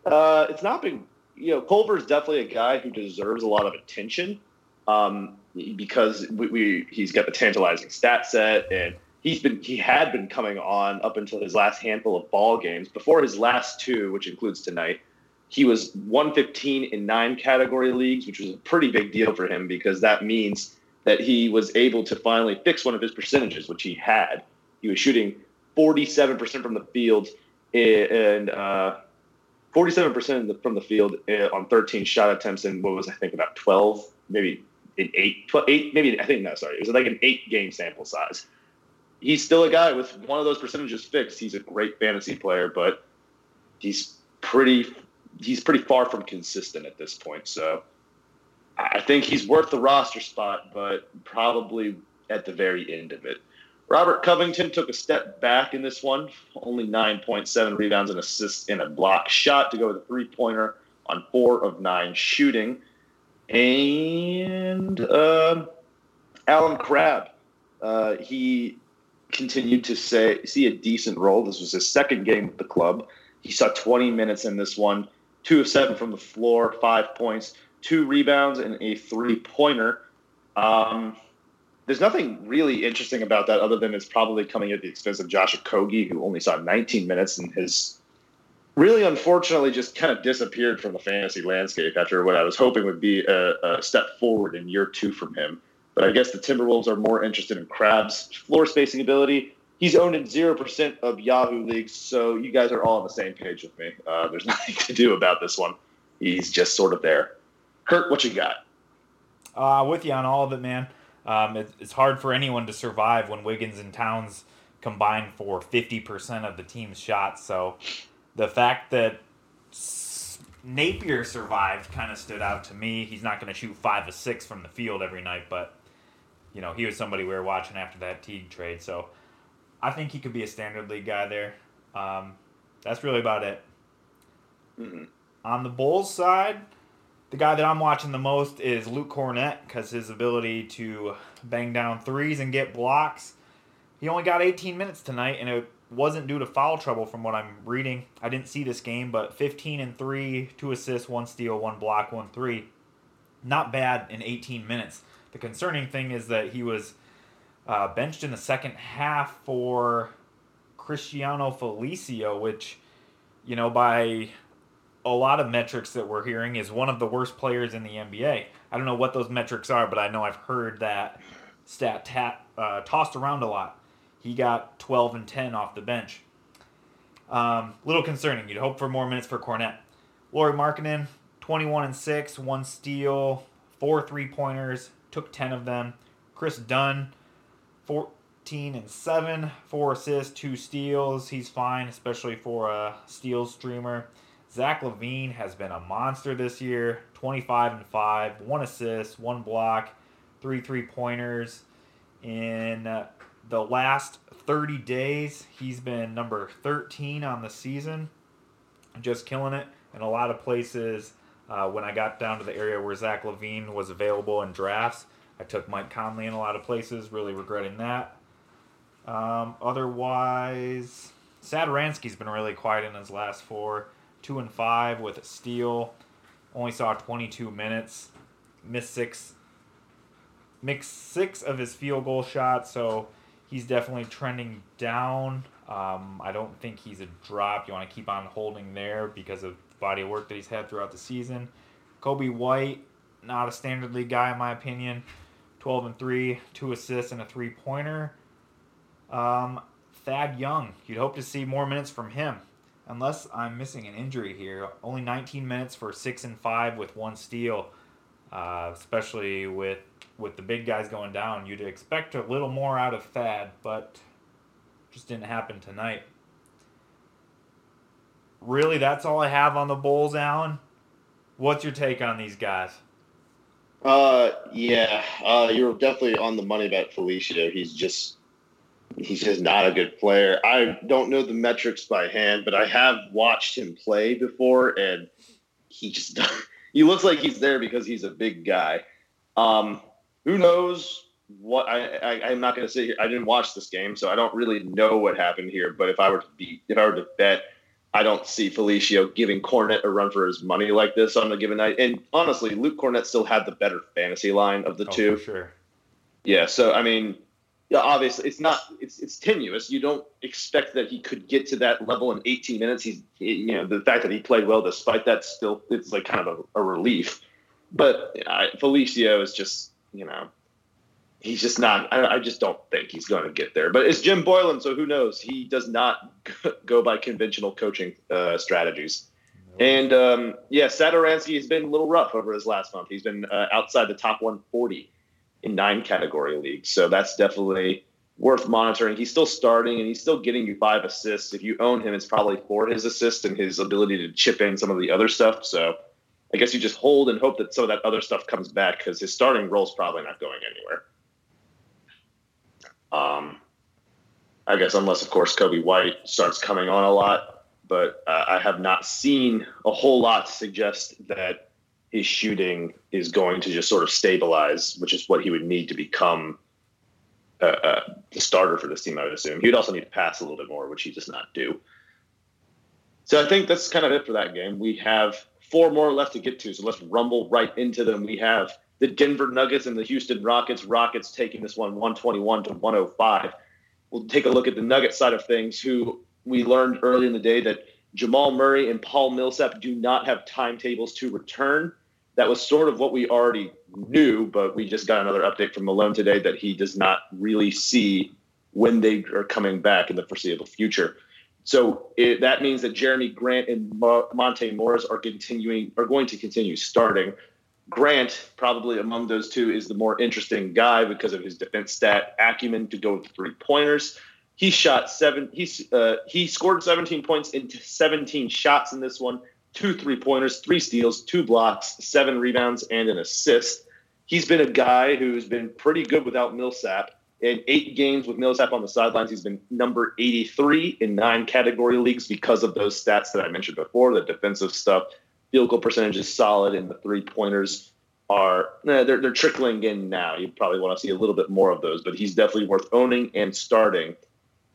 Uh, it's not been, you know, Culver's definitely a guy who deserves a lot of attention um, because we, we, he's got the tantalizing stat set and he's been he had been coming on up until his last handful of ball games. Before his last two, which includes tonight, he was 115 in nine category leagues, which was a pretty big deal for him because that means that he was able to finally fix one of his percentages, which he had. He was shooting 47% from the field and uh, 47% from the field uh, on 13 shot attempts and what was I think about 12, maybe an eight, 12, eight, maybe I think no, sorry, it was like an eight game sample size. He's still a guy with one of those percentages fixed. He's a great fantasy player, but he's pretty he's pretty far from consistent at this point. So I think he's worth the roster spot, but probably at the very end of it. Robert Covington took a step back in this one, only 9.7 rebounds and assists in a block shot to go with a three pointer on four of nine shooting. And uh, Allen Crabbe, uh, he continued to say see a decent role. This was his second game with the club. He saw 20 minutes in this one, two of seven from the floor, five points, two rebounds, and a three pointer. Um, there's nothing really interesting about that other than it's probably coming at the expense of Josh Okogie, who only saw 19 minutes and has really unfortunately just kind of disappeared from the fantasy landscape after what I was hoping would be a, a step forward in year two from him. But I guess the Timberwolves are more interested in Crabbe's floor spacing ability he's owned in zero percent of Yahoo leagues. So you guys are all on the same page with me. Uh, there's nothing to do about this one. He's just sort of there. Curt, what you got? Uh, with you on all of it, man. Um, it, it's hard for anyone to survive when Wiggins and Towns combine for 50% of the team's shots. So the fact that Napier survived kind of stood out to me. He's not going to shoot five or six from the field every night, but you know he was somebody we were watching after that Teague trade. So I think he could be a standard league guy there. Um, that's really about it. Mm-hmm. On the Bulls side, the guy that I'm watching the most is Luke Kornet because his ability to bang down threes and get blocks. He only got 18 minutes tonight, and it wasn't due to foul trouble from what I'm reading. I didn't see this game, but 15 and 3, 2 assists, 1 steal, 1 block, 1 3. Not bad in 18 minutes. The concerning thing is that he was uh, benched in the second half for Cristiano Felicio, which, you know, by a lot of metrics that we're hearing, is one of the worst players in the NBA. I don't know what those metrics are, but I know I've heard that stat tat, uh, tossed around a lot. He got 12 and 10 off the bench. Um, little concerning. You'd hope for more minutes for Kornet. Lauri Markkanen, 21 and 6, one steal, four three pointers, took 10 of them. Kris Dunn, 14 and 7, four assists, two steals. He's fine, especially for a steal streamer. Zach LaVine has been a monster this year 25 and 5, one assist, one block, three three pointers. In uh, the last 30 days, he's been number 13 on the season, just killing it. In a lot of places, uh, when I got down to the area where Zach LaVine was available in drafts, I took Mike Conley in a lot of places, really regretting that. Um, otherwise, Satoransky's been really quiet in his last four. Two and five with a steal. Only saw 22 minutes. Missed six. Mixed six of his field goal shots, so he's definitely trending down. Um, I don't think he's a drop. You want to keep on holding there because of body of work that he's had throughout the season. Coby White, not a standard league guy in my opinion. 12 and 3, two assists and a three pointer. Um, Thad Young, you'd hope to see more minutes from him. Unless I'm missing an injury here, only 19 minutes for 6 and 5 with one steal. Uh, especially with with the big guys going down, you'd expect a little more out of Thad, but just didn't happen tonight. Really, that's all I have on the Bulls, Alan. What's your take on these guys? Uh, yeah, uh, you're definitely on the money about Felicio. He's just he's just not a good player. I don't know the metrics by hand, but I have watched him play before, and he just he looks like he's there because he's a big guy. Um, who knows what I, I am not going to say here. I didn't watch this game, so I don't really know what happened here. But if I were to be if I were to bet, I don't see Felicio giving Kornet a run for his money like this on a given night. And honestly, Luke Kornet still had the better fantasy line of the oh, two. sure. Yeah, so I mean, yeah, obviously it's not it's it's tenuous. You don't expect that he could get to that level in 18 minutes. He's you know the fact that he played well despite that still it's like kind of a, a relief. But uh, Felicio is just you know he's just not. I, I just don't think he's going to get there. But it's Jim Boylen, so who knows? He does not go by conventional coaching uh, strategies. And um, yeah, Satoransky has been a little rough over his last month. He's been uh, outside the top 140 in nine category leagues, so that's definitely worth monitoring. He's still starting and he's still getting you five assists. If you own him, it's probably for his assists and his ability to chip in some of the other stuff. So I guess you just hold and hope that some of that other stuff comes back because his starting role is probably not going anywhere. Um, I guess unless of course Coby White starts coming on a lot, but uh, I have not seen a whole lot to suggest that his shooting is going to just sort of stabilize, which is what he would need to become uh, uh, the starter for this team. I would assume he would also need to pass a little bit more, which he does not do. So I think that's kind of it for that game. We have four more left to get to, so let's rumble right into them. We have the Denver Nuggets and the Houston Rockets. Rockets taking this one 121 to 105. We'll take a look at the Nuggets side of things, who we learned early in the day that Jamal Murray and Paul Millsap do not have timetables to return. That was sort of what we already knew, but we just got another update from Malone today that he does not really see when they are coming back in the foreseeable future. So it, that means that Jerami Grant and Mo- Monte Morris are continuing are going to continue starting. Grant, probably among those two, is the more interesting guy because of his defense stat acumen to go with three pointers. He shot seven. He's uh, he scored 17 points into 17 shots in this one. Two three pointers, three steals, two blocks, seven rebounds, and an assist. He's been a guy who's been pretty good without Millsap. In eight games with Millsap on the sidelines, he's been number 83 in nine category leagues because of those stats that I mentioned before. The defensive stuff, field goal percentage is solid, and the three pointers are eh, they're they're trickling in now. You probably want to see a little bit more of those, but he's definitely worth owning and starting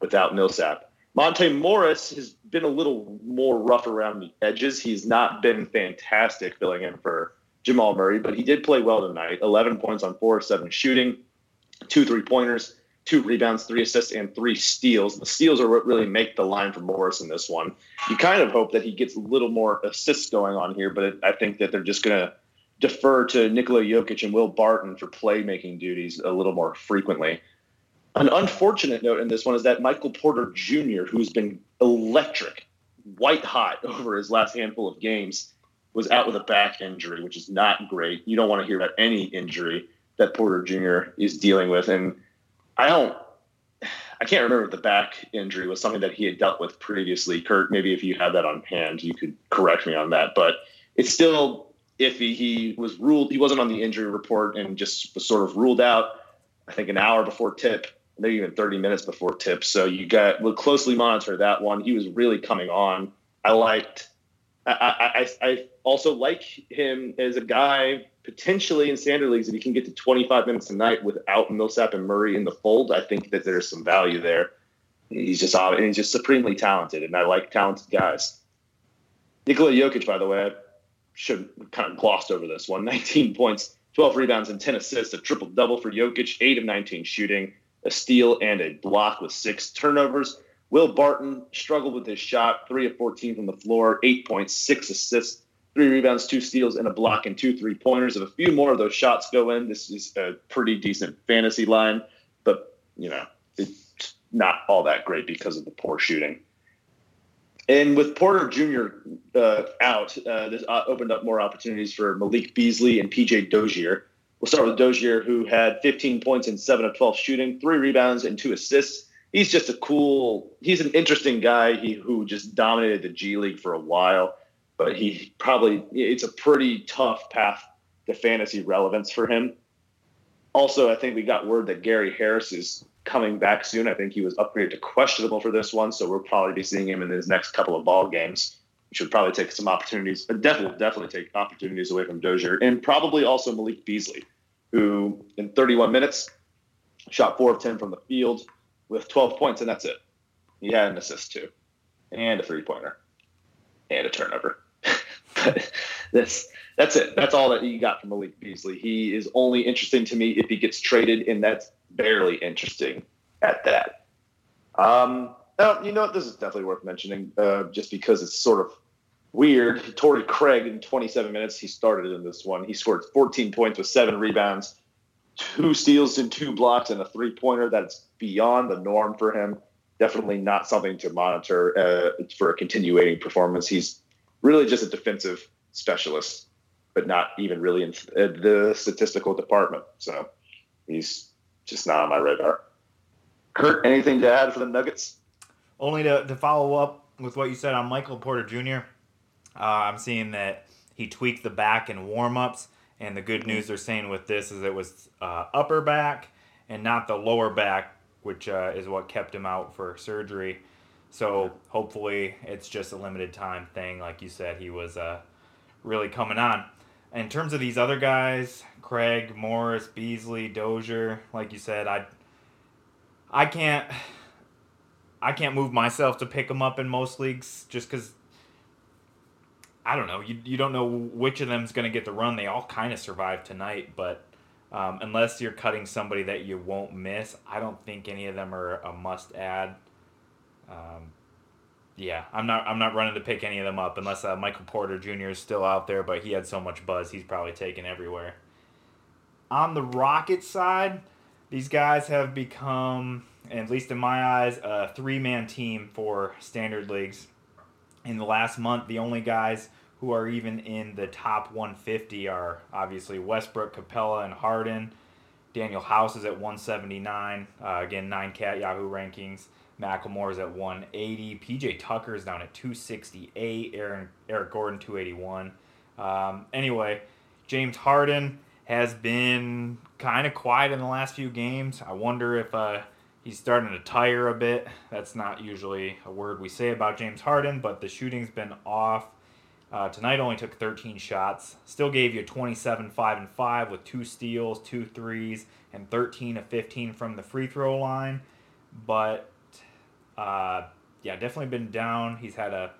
without Millsap. Monte Morris has been a little more rough around the edges. He's not been fantastic filling in for Jamal Murray, but he did play well tonight. 11 points on four of seven shooting, two three pointers, two rebounds, three assists, and three steals. The steals are what really make the line for Morris in this one. You kind of hope that he gets a little more assists going on here, but I think that they're just going to defer to Nikola Jokic and Will Barton for playmaking duties a little more frequently. An unfortunate note in this one is that Michael Porter Jr., who's been electric, white hot over his last handful of games, was out with a back injury, which is not great. You don't want to hear about any injury that Porter Jr. is dealing with. And I don't, I can't remember if the back injury was something that he had dealt with previously. Curt, maybe if you had that on hand, you could correct me on that. But it's still iffy. He was ruled, he wasn't on the injury report and just was sort of ruled out, I think, an hour before tip maybe even 30 minutes before tip. So you got we'll closely monitor that one. He was really coming on. I liked. I, I, I also like him as a guy potentially in standard leagues if he can get to 25 minutes a night without Millsap and Murray in the fold. I think that there's some value there. He's just and he's just supremely talented, and I like talented guys. Nikola Jokic, by the way, I should kind of glossed over this one. 19 points, 12 rebounds, and 10 assists, a triple double for Jokic, 8 of 19 shooting a steal, and a block with six turnovers. Will Barton struggled with his shot, three of 14 from the floor, 8.6 assists, three rebounds, two steals, and a block and two three pointers. If a few more of those shots go in, this is a pretty decent fantasy line, but you know it's not all that great because of the poor shooting. And with Porter Jr. Uh, out, uh, this uh, opened up more opportunities for Malik Beasley and PJ Dozier. We'll start with Dozier, who had 15 points in 7 of 12 shooting, three rebounds, and two assists. He's just a cool, he's an interesting guy he, who just dominated the G League for a while, but he probably, it's a pretty tough path to fantasy relevance for him. Also, I think we got word that Gary Harris is coming back soon. I think he was upgraded to questionable for this one, so we'll probably be seeing him in his next couple of ball games should probably take some opportunities, definitely, definitely take opportunities away from Dozier, and probably also Malik Beasley, who in 31 minutes shot four of 10 from the field with 12 points, and that's it. He had an assist too, and a three pointer, and a turnover. but that's that's it. That's all that you got from Malik Beasley. He is only interesting to me if he gets traded, and that's barely interesting at that. Um, now, you know? This is definitely worth mentioning, uh, just because it's sort of weird. Torrey Craig in 27 minutes, he started in this one. He scored 14 points with seven rebounds, two steals and two blocks, and a three pointer. That's beyond the norm for him. Definitely not something to monitor uh, for a continuing performance. He's really just a defensive specialist, but not even really in the statistical department. So he's just not on my radar. Curt, anything to add for the Nuggets? Only to, to follow up with what you said on Michael Porter Jr., uh, I'm seeing that he tweaked the back in warm ups. And the good news they're saying with this is it was uh, upper back and not the lower back, which uh, is what kept him out for surgery. So hopefully it's just a limited time thing. Like you said, he was uh, really coming on. In terms of these other guys, Craig, Morris, Beasley, Dozier, like you said, I I can't I can't move myself to pick them up in most leagues just because I don't know. You, you don't know which of them is going to get the run. They all kind of survived tonight, but um, unless you're cutting somebody that you won't miss, I don't think any of them are a must add. Um, yeah, I'm not I'm not running to pick any of them up unless uh, Michael Porter Jr. is still out there, but he had so much buzz, he's probably taken everywhere. On the Rocket side, these guys have become, at least in my eyes, a three man team for standard leagues. In the last month, the only guys who are even in the top 150 are obviously Westbrook, Capela, and Harden. Danuel House is at 179. Uh, again, nine cat Yahoo rankings. McLemore is at 180. PJ Tucker is down at 268. Aaron Eric Gordon 281. Um, anyway, James Harden has been kind of quiet in the last few games. I wonder if uh, he's starting to tire a bit. That's not usually a word we say about James Harden, but the shooting's been off. Uh, tonight only took 13 shots. Still gave you 27, 5, and 5 with two steals, two threes, and 13 of 15 from the free throw line. But uh, yeah, definitely been down. He's had a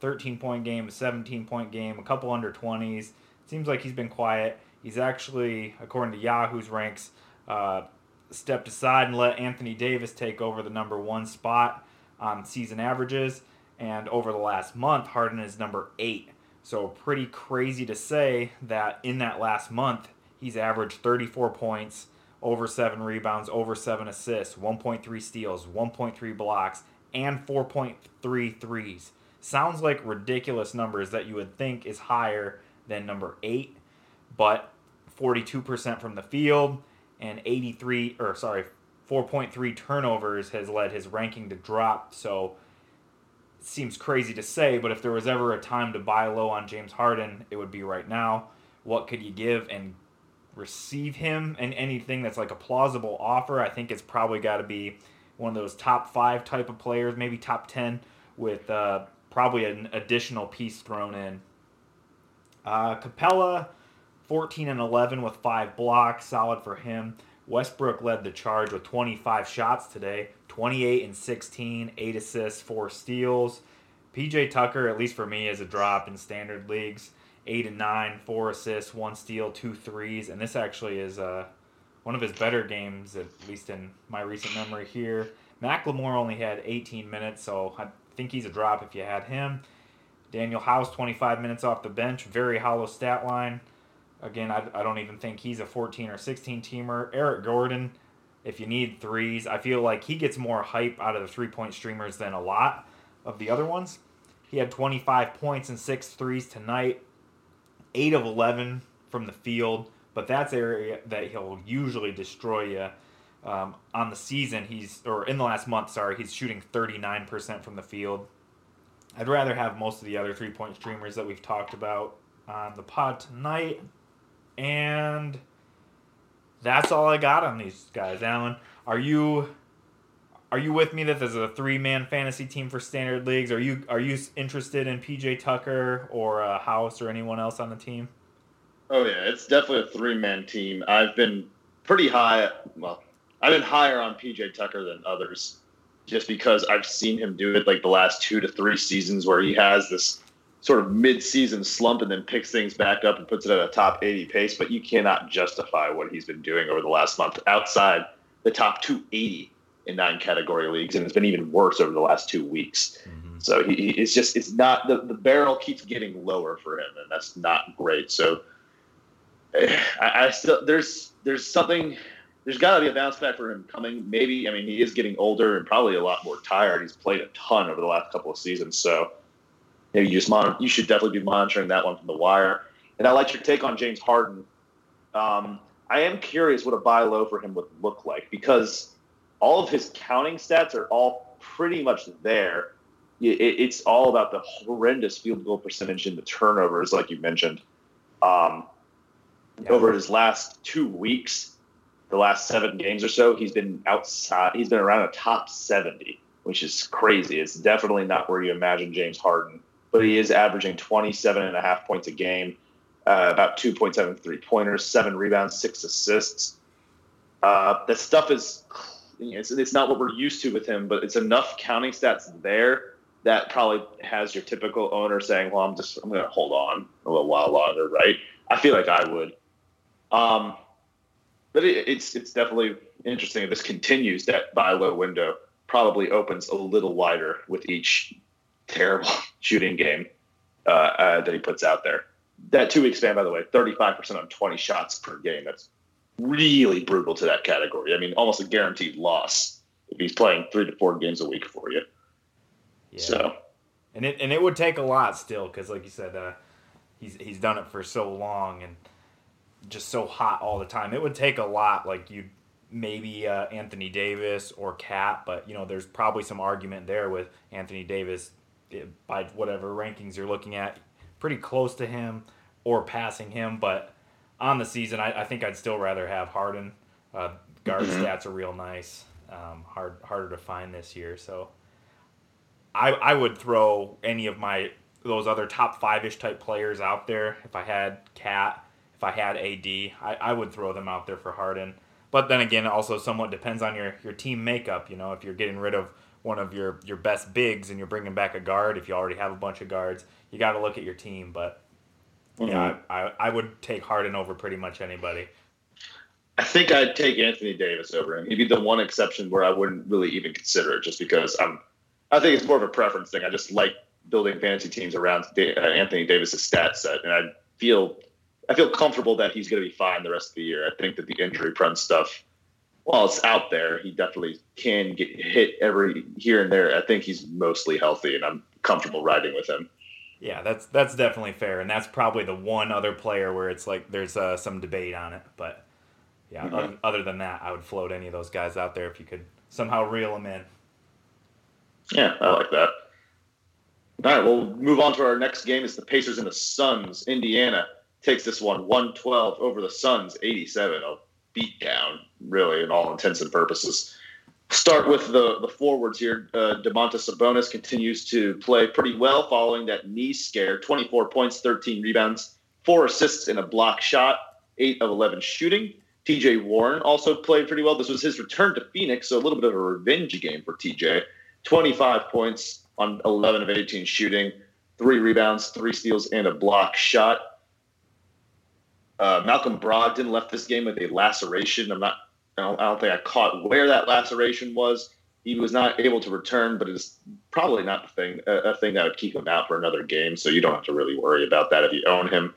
13 point game, a 17 point game, a couple under 20s. Seems like he's been quiet. He's actually, according to Yahoo's ranks, uh, stepped aside and let Anthony Davis take over the number one spot on season averages. And over the last month, Harden is number eight. So, pretty crazy to say that in that last month, he's averaged 34 points, over seven rebounds, over seven assists, 1.3 steals, 1.3 blocks, and 4.3 threes. Sounds like ridiculous numbers that you would think is higher than number eight, but 42% from the field and 83 or sorry 4.3 turnovers has led his ranking to drop so it seems crazy to say but if there was ever a time to buy low on James Harden it would be right now. What could you give and receive him? And anything that's like a plausible offer I think it's probably got to be one of those top 5 type of players maybe top 10 with uh, probably an additional piece thrown in. Uh, Capela 14 and 11 with five blocks, solid for him. Westbrook led the charge with 25 shots today, 28 and 16, 8 assists, 4 steals. PJ Tucker, at least for me, is a drop in standard leagues. 8 and 9, 4 assists, 1 steal, 2 threes. And this actually is uh, one of his better games, at least in my recent memory here. McLemore only had 18 minutes, so I think he's a drop if you had him. Danuel House, 25 minutes off the bench, very hollow stat line. Again, I, I don't even think he's a 14 or 16 teamer. Eric Gordon, if you need threes, I feel like he gets more hype out of the three point streamers than a lot of the other ones. He had 25 points and six threes tonight, 8 of 11 from the field, but that's area that he'll usually destroy you. Um, on the season, he's, or in the last month, sorry, he's shooting 39% from the field. I'd rather have most of the other three point streamers that we've talked about on the pod tonight. And that's all I got on these guys. Alan, are you are you with me that there's a three man fantasy team for standard leagues? Are you are you interested in PJ Tucker or uh, House or anyone else on the team? Oh yeah, it's definitely a three man team. I've been pretty high. Well, I've been higher on PJ Tucker than others, just because I've seen him do it like the last two to three seasons where he has this sort of mid-season slump and then picks things back up and puts it at a top 80 pace, but you cannot justify what he's been doing over the last month outside the top 280 in nine category leagues, and it's been even worse over the last two weeks. Mm-hmm. So he, it's just it's not the, the barrel keeps getting lower for him, and that's not great. So I, I still there's there's something there's got to be a bounce back for him coming. Maybe I mean he is getting older and probably a lot more tired. He's played a ton over the last couple of seasons, so you, know, you just monitor, you should definitely be monitoring that one from the wire. And I like your take on James Harden. Um, I am curious what a buy low for him would look like because all of his counting stats are all pretty much there. It's all about the horrendous field goal percentage and the turnovers, like you mentioned. Um, yeah. Over his last two weeks, the last seven games or so, he's been outside. He's been around a top seventy, which is crazy. It's definitely not where you imagine James Harden but he is averaging 27 and a half points a game, uh, about 2.7 three pointers, seven rebounds, six assists. Uh, that stuff is, it's, it's not what we're used to with him, but it's enough counting stats there that probably has your typical owner saying, well, I'm just, I'm going to hold on a little while longer, right? I feel like I would. Um, but it, it's, it's definitely interesting if this continues that buy low window probably opens a little wider with each terrible shooting game uh, uh, that he puts out there. That two week span, by the way, 35% on 20 shots per game. That's really brutal to that category. I mean, almost a guaranteed loss if he's playing three to four games a week for you. Yeah. So, and it and it would take a lot still because, like you said, uh, he's he's done it for so long and just so hot all the time. It would take a lot. Like you, maybe uh, Anthony Davis or KAT, but you know, there's probably some argument there with Anthony Davis by whatever rankings you're looking at, pretty close to him or passing him. But on the season, I, I think I'd still rather have Harden. Uh, guard mm-hmm. stats are real nice. Um, hard harder to find this year, so I I would throw any of my those other top five ish type players out there. If I had KAT, if I had AD, I, I would throw them out there for Harden. But then again, also somewhat depends on your, your team makeup. You know, if you're getting rid of one of your, your best bigs and you're bringing back a guard, if you already have a bunch of guards, you got to look at your team. But mm-hmm. yeah, I, I would take Harden over pretty much anybody. I think I'd take Anthony Davis over him. He'd be the one exception where I wouldn't really even consider it, just because I'm. I think it's more of a preference thing. I just like building fantasy teams around uh, Anthony Davis's stat set, and I feel I feel comfortable that he's going to be fine the rest of the year. I think that the injury prone stuff, while it's out there, he definitely can get hit every here and there. I think he's mostly healthy, and I'm comfortable riding with him. Yeah, that's that's definitely fair, and that's probably the one other player where it's like there's uh, some debate on it. But yeah, mm-hmm. other, other than that, I would float any of those guys out there if you could somehow reel them in. Yeah, I like that. All right, we'll move on to our next game. It's the Pacers and the Suns. Indiana takes this one 112 over the Suns 87. A beatdown, really, in all intents and purposes. Start with the, the forwards here. Uh, Domantas Sabonis continues to play pretty well following that knee scare 24 points, 13 rebounds, four assists, and a block shot, 8 of 11 shooting. TJ Warren also played pretty well. This was his return to Phoenix, so a little bit of a revenge game for TJ. 25 points on 11 of 18 shooting, three rebounds, three steals, and a block shot. Uh, Malcolm Brogdon left this game with a laceration. I'm not. I don't, I don't, think I caught where that laceration was. He was not able to return, but it's probably not the thing a, a thing that would keep him out for another game. So you don't have to really worry about that if you own him.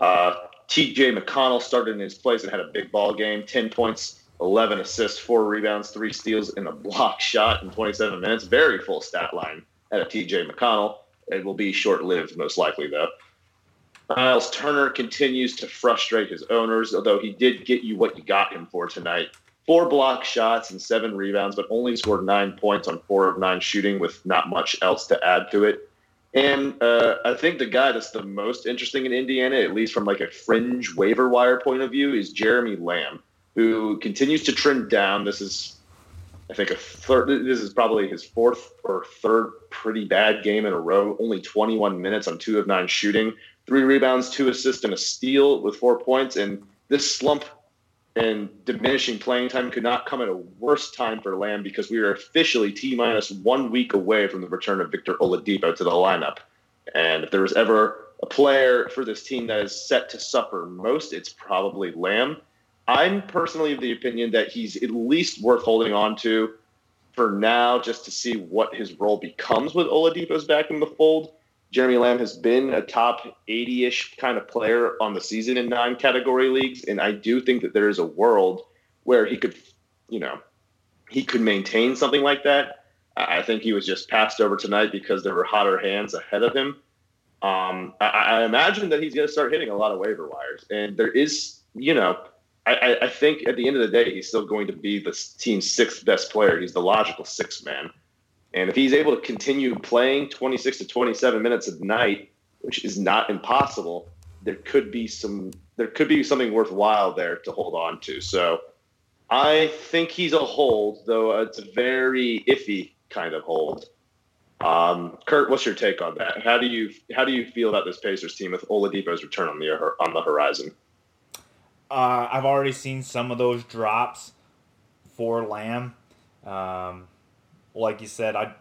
Uh, T.J. McConnell started in his place and had a big ball game. Ten points, 11 assists, four rebounds, three steals, and a block shot in 27 minutes. Very full stat line at a TJ McConnell. It will be short lived, most likely, though. Miles Turner continues to frustrate his owners, although he did get you what you got him for tonight. Four block shots and seven rebounds, but only scored nine points on four of nine shooting with not much else to add to it. And uh, I think the guy that's the most interesting in Indiana, at least from like a fringe waiver wire point of view, is Jeremy Lamb, who continues to trend down. This is, I think, a third. This is probably his fourth or third pretty bad game in a row. Only 21 minutes on two of nine shooting three rebounds, two assists, and a steal with four points. And this slump and diminishing playing time could not come at a worse time for Lamb because we are officially T minus one week away from the return of Victor Oladipo to the lineup. And if there was ever a player for this team that is set to suffer most, it's probably Lamb. I'm personally of the opinion that he's at least worth holding on to for now, just to see what his role becomes with Oladipo's back in the fold. Jeremy Lamb has been a top 80 ish kind of player on the season in nine category leagues. And I do think that there is a world where he could, you know, he could maintain something like that. I think he was just passed over tonight because there were hotter hands ahead of him. Um, I, I, imagine that he's going to start hitting a lot of waiver wires. And there is, you know, I, I think at the end of the day, he's still going to be the team's sixth best player. He's the logical sixth man. And if he's able to continue playing 26 to 27 minutes a night, which is not impossible, there could be some there could be something worthwhile there to hold on to. So I think he's a hold, though it's a very iffy kind of hold. Um, Curt, what's your take on that? How do you how do you feel about this Pacers team with Oladipo's return on the on the horizon? Uh, I've already seen some of those drops for Lamb. Um, like you said, I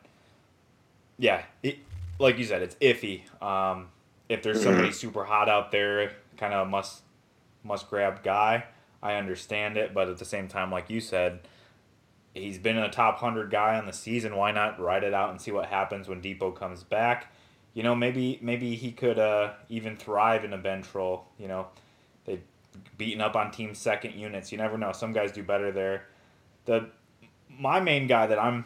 yeah, it, like you said, it's iffy. Um, if there's somebody mm-hmm. super hot out there, kind of must must grab guy. I understand it, but at the same time, like you said, he's been a top hundred guy on the season. Why not ride it out and see what happens when Dipo comes back? You know, maybe maybe he could uh, even thrive in a bench role. You know, they've beaten up on team second units. You never know. Some guys do better there. The my main guy that I'm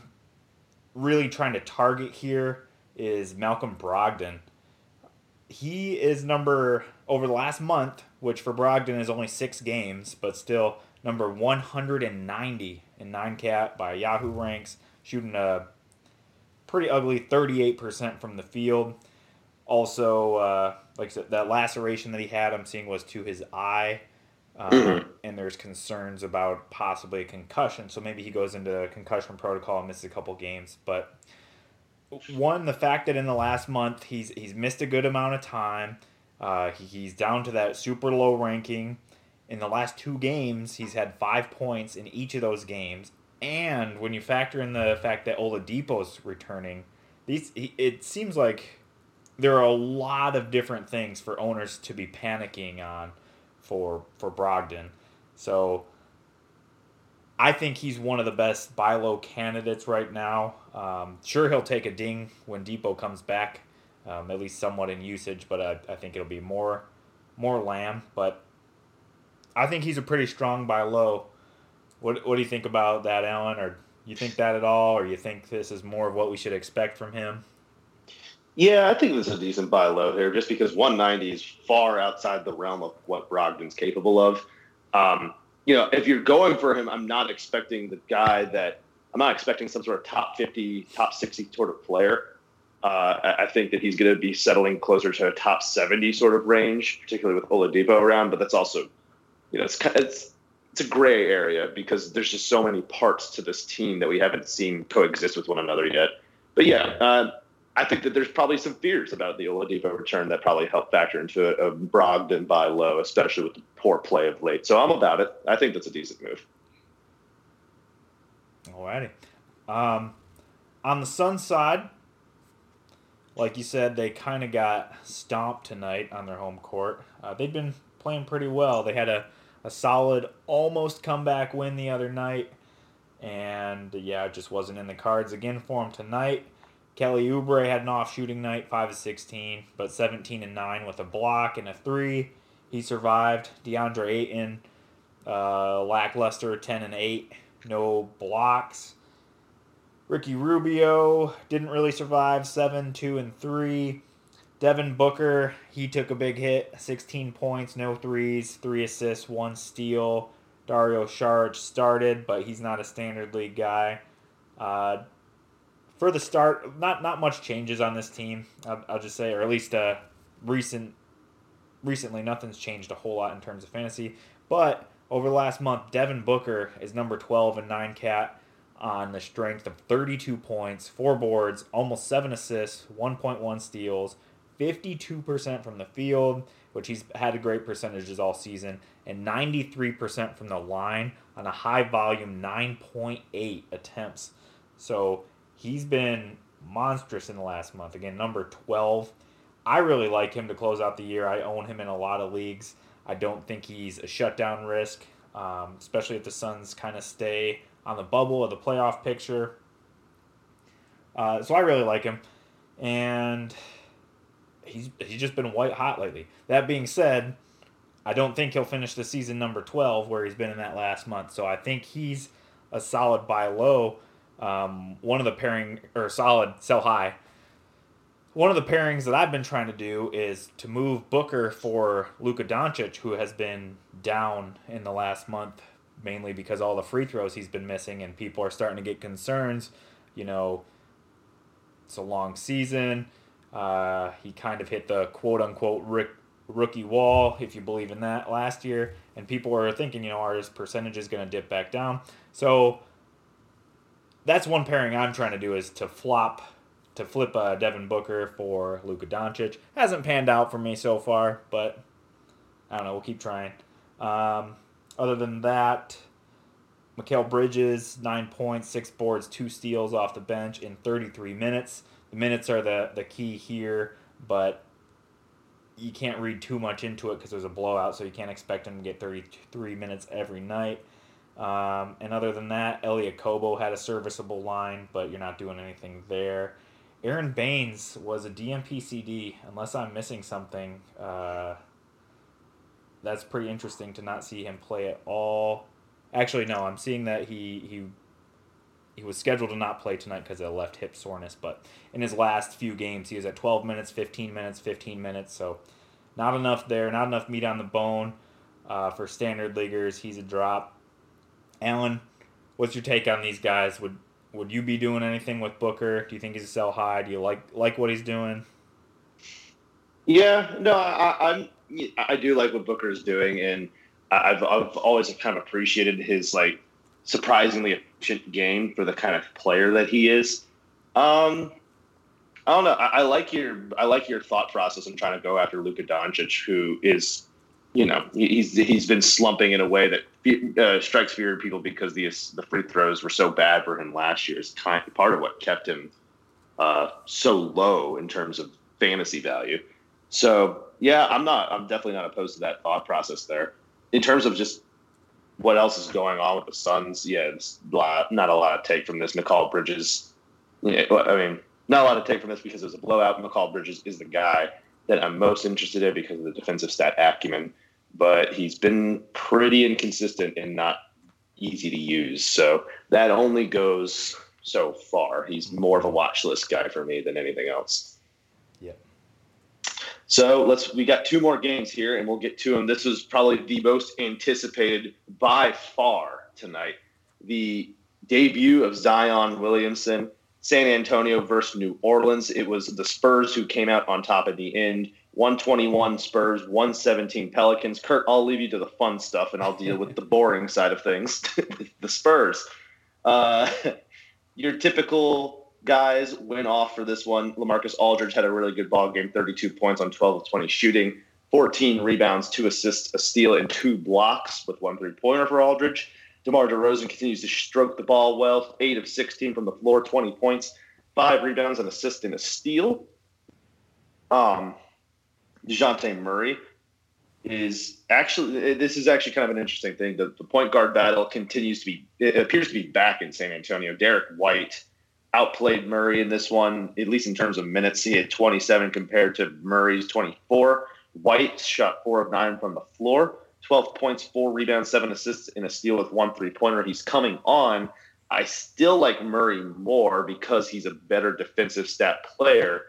really trying to target here is Malcolm Brogdon. He is number over the last month, which for Brogdon is only six games, but still number 190 in nine cat by Yahoo ranks, shooting a pretty ugly 38% from the field. Also, uh, like I said, that laceration that he had, I'm seeing was to his eye. Um, mm-hmm. And there's concerns about possibly a concussion. So maybe he goes into concussion protocol and misses a couple games. But one, the fact that in the last month he's he's missed a good amount of time. Uh, he, he's down to that super low ranking. In the last two games, he's had five points in each of those games. And when you factor in the fact that Oladipo's returning, these it seems like there are a lot of different things for owners to be panicking on for for Brogdon. So I think he's one of the best buy low candidates right now. Um, sure, he'll take a ding when Dipo comes back, um, at least somewhat in usage, but I, I think it'll be more more Lamb. But I think he's a pretty strong buy low. What what do you think about that, Alan? Or you think that at all, or you think this is more of what we should expect from him? Yeah, I think this is a decent buy low here, just because 190 is far outside the realm of what Brogdon's capable of. Um, you know, if you're going for him, I'm not expecting the guy that I'm not expecting some sort of top 50, top 60 sort of player. Uh, I think that he's going to be settling closer to a top 70 sort of range, particularly with Oladipo around. But that's also, you know, it's it's it's a gray area because there's just so many parts to this team that we haven't seen coexist with one another yet. But yeah, uh, I think that there's probably some fears about the Oladipo return that probably help factor into a, a Brogdon buy low, especially with the poor play of late. So I'm about it. I think that's a decent move. Alrighty. Um, on the Sun side, like you said, they kind of got stomped tonight on their home court. Uh, they've been playing pretty well. They had a, a solid, almost comeback win the other night. And yeah, it just wasn't in the cards again for them tonight. Kelly Oubre had an off shooting night, 5 of 16, but 17 and 9 with a block and a 3. He survived. DeAndre Ayton, uh, lackluster, 10 and 8, no blocks. Ricky Rubio didn't really survive, 7, 2 and 3. Devin Booker, he took a big hit, 16 points, no threes, 3 assists, 1 steal. Dario Saric started, but he's not a standard league guy. Uh, for the start, not not much changes on this team. I'll, I'll just say, or at least uh, recent recently, nothing's changed a whole lot in terms of fantasy. But over the last month, Devin Booker is number 12 and nine cat on the strength of 32 points, four boards, almost seven assists, 1.1 steals, 52% from the field, which he's had a great percentages all season, and 93% from the line on a high volume 9.8 attempts. So He's been monstrous in the last month. Again, number 12. I really like him to close out the year. I own him in a lot of leagues. I don't think he's a shutdown risk, um, especially if the Suns kind of stay on the bubble of the playoff picture. Uh, so I really like him. And he's, he's just been white hot lately. That being said, I don't think he'll finish the season number 12 where he's been in that last month. So I think he's a solid buy low. Um, one of the pairing or solid sell high. One of the pairings that I've been trying to do is to move Booker for Luka Doncic, who has been down in the last month, mainly because all the free throws he's been missing, and people are starting to get concerns. You know, it's a long season. Uh, he kind of hit the quote unquote Rick, rookie wall, if you believe in that, last year, and people are thinking, you know, are his percentages going to dip back down? So that's one pairing I'm trying to do is to flop to flip uh, Devin Booker for Luka Doncic. Hasn't panned out for me so far, but I don't know. We'll keep trying. Um, other than that, Mikal Bridges, nine points, six boards, two steals off the bench in 33 minutes. The minutes are the, the key here, but you can't read too much into it because there's a blowout, so you can't expect him to get 33 minutes every night. Um, and other than that, Elliot Okobo had a serviceable line, but you're not doing anything there. Aron Baynes was a DNP-CD. Unless I'm missing something. Uh, that's pretty interesting to not see him play at all. Actually, no, I'm seeing that he he he was scheduled to not play tonight because of left hip soreness, but in his last few games, he was at 12 minutes, 15 minutes, 15 minutes. So not enough there, not enough meat on the bone uh, for standard leaguers. He's a drop. Alan, what's your take on these guys? Would would you be doing anything with Booker? Do you think he's a sell high? Do you like like what he's doing? Yeah, no, I, I'm I do like what Booker is doing, and I've I've always kind of appreciated his like surprisingly efficient game for the kind of player that he is. Um, I don't know. I, I, like your I like your thought process in trying to go after Luka Doncic, who is, you know, he's he's been slumping in a way that uh, strikes fear in people because the the free throws were so bad for him last year. Is kind part of what kept him uh, so low in terms of fantasy value. So yeah, I'm not. I'm definitely not opposed to that thought process there. In terms of just what else is going on with the Suns? Yeah, it's not a lot of take from this. Mikal Bridges. Yeah, I mean, not a lot of take from this because it was a blowout. Mikal Bridges is the guy that I'm most interested in because of the defensive stat acumen, but he's been pretty inconsistent and not easy to use. So that only goes so far. He's more of a watch list guy for me than anything else. Yeah. So let's we got two more games here and we'll get to them. This was probably the most anticipated by far tonight. The debut of Zion Williamson, San Antonio versus New Orleans. It was the Spurs who came out on top at the end. 121 Spurs, 117 Pelicans. Curt, I'll leave you to the fun stuff and I'll deal with the boring side of things. the Spurs. Uh, your typical guys went off for this one. Lamarcus Aldridge had a really good ball game, 32 points on 12 of 20 shooting, 14 rebounds, two assists, a steal, and two blocks with one three pointer for Aldridge. DeMar DeRozan continues to stroke the ball well, 8 of 16 from the floor, 20 points, five rebounds, an assist, and a steal. Um, DeJounte Murray is actually, this is actually kind of an interesting thing. The, the point guard battle continues to be, it appears to be back in San Antonio. Derrick White outplayed Murray in this one, at least in terms of minutes. He had 27 compared to Murray's 24. White shot four of nine from the floor, 12 points, four rebounds, seven assists, and a steal with one three pointer. He's coming on. I still like Murray more because he's a better defensive stat player,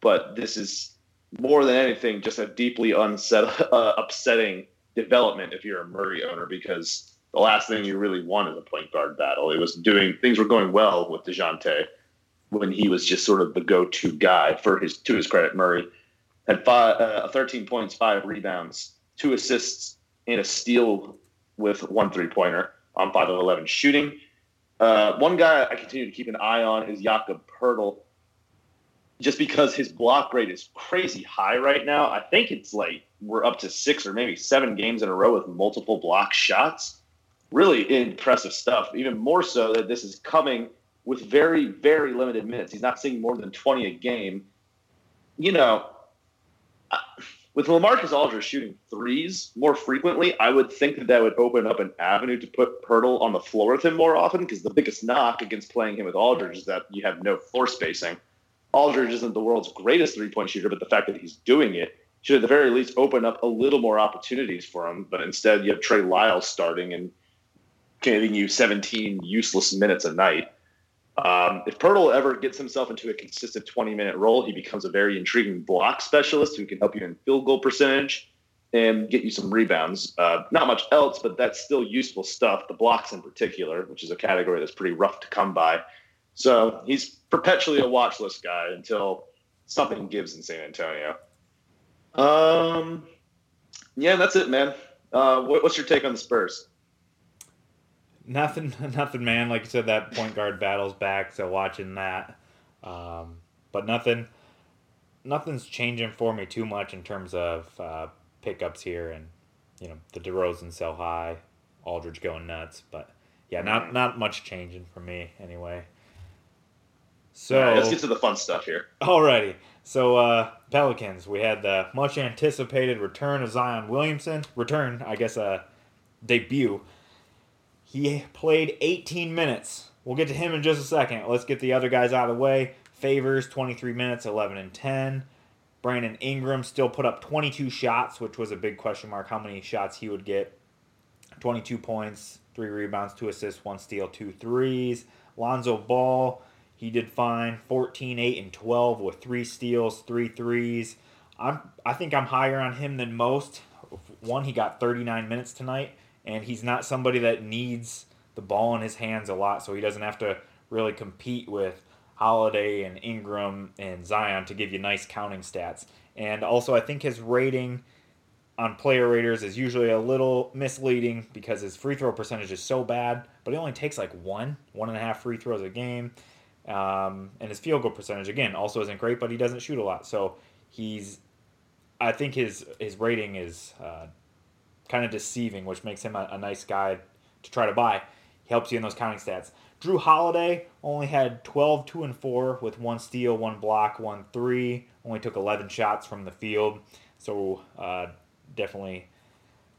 but this is more than anything just a deeply unset, uh, upsetting development if you're a Murray owner because the last thing you really want is a point guard battle. It was doing things were going well with Dejounte when he was just sort of the go-to guy. For his to his credit, Murray had five, uh, 13 points, five rebounds, two assists, and a steal with one three-pointer on five of 11 shooting. Uh, one guy I continue to keep an eye on is Jakob Poeltl, just because his block rate is crazy high right now. I think it's like we're up to six or maybe seven games in a row with multiple block shots really impressive stuff. Even more so that this is coming with very, very limited minutes. He's not seeing more than 20 a game. You know, with Lamarcus Aldridge shooting threes more frequently, I would think that that would open up an avenue to put Poeltl on the floor with him more often because the biggest knock against playing him with Aldridge is that you have no floor spacing. Aldridge isn't the world's greatest three point shooter, but the fact that he's doing it should at the very least open up a little more opportunities for him. But instead, you have Trey Lyles starting and giving you 17 useless minutes a night. Um, if Poeltl ever gets himself into a consistent 20 minute role, he becomes a very intriguing block specialist who can help you in field goal percentage and get you some rebounds. Uh, not much else, but that's still useful stuff. The blocks in particular, which is a category that's pretty rough to come by. So he's perpetually a watch list guy until something gives in San Antonio. Um, yeah, that's it, man. Uh, what, what's your take on the Spurs? Nothing, nothing, man. Like you said, that point guard battle's back, so watching that. Um, but nothing, nothing's changing for me too much in terms of uh, pickups here, and you know the DeRozan sell high, Aldridge going nuts. But yeah, not mm-hmm. not much changing for me anyway. So right, let's get to the fun stuff here. Alrighty. So uh, Pelicans, we had the much anticipated return of Zion Williamson. Return, I guess, a uh, debut he played 18 minutes. We'll get to him in just a second. Let's get the other guys out of the way. Favors 23 minutes, 11 and 10. Brandon Ingram still put up 22 shots, which was a big question mark how many shots he would get. 22 points, three rebounds, two assists, one steal, two threes. Lonzo Ball, he did fine, 14, 8, and 12 with three steals, three threes. I'm, I think I'm higher on him than most. One, he got 39 minutes tonight, and he's not somebody that needs the ball in his hands a lot, so he doesn't have to really compete with Holiday and Ingram and Zion to give you nice counting stats. And also, I think his rating on player raters is usually a little misleading because his free throw percentage is so bad, but he only takes like one, one and a half free throws a game. Um, and his field goal percentage, again, also isn't great, but he doesn't shoot a lot. So he's, I think his, his rating is uh, kind of deceiving, which makes him a, a nice guy to try to buy. He helps you in those counting stats. Jrue Holiday only had 12, 2, and 4 with one steal, one block, one three. Only took 11 shots from the field. So uh, definitely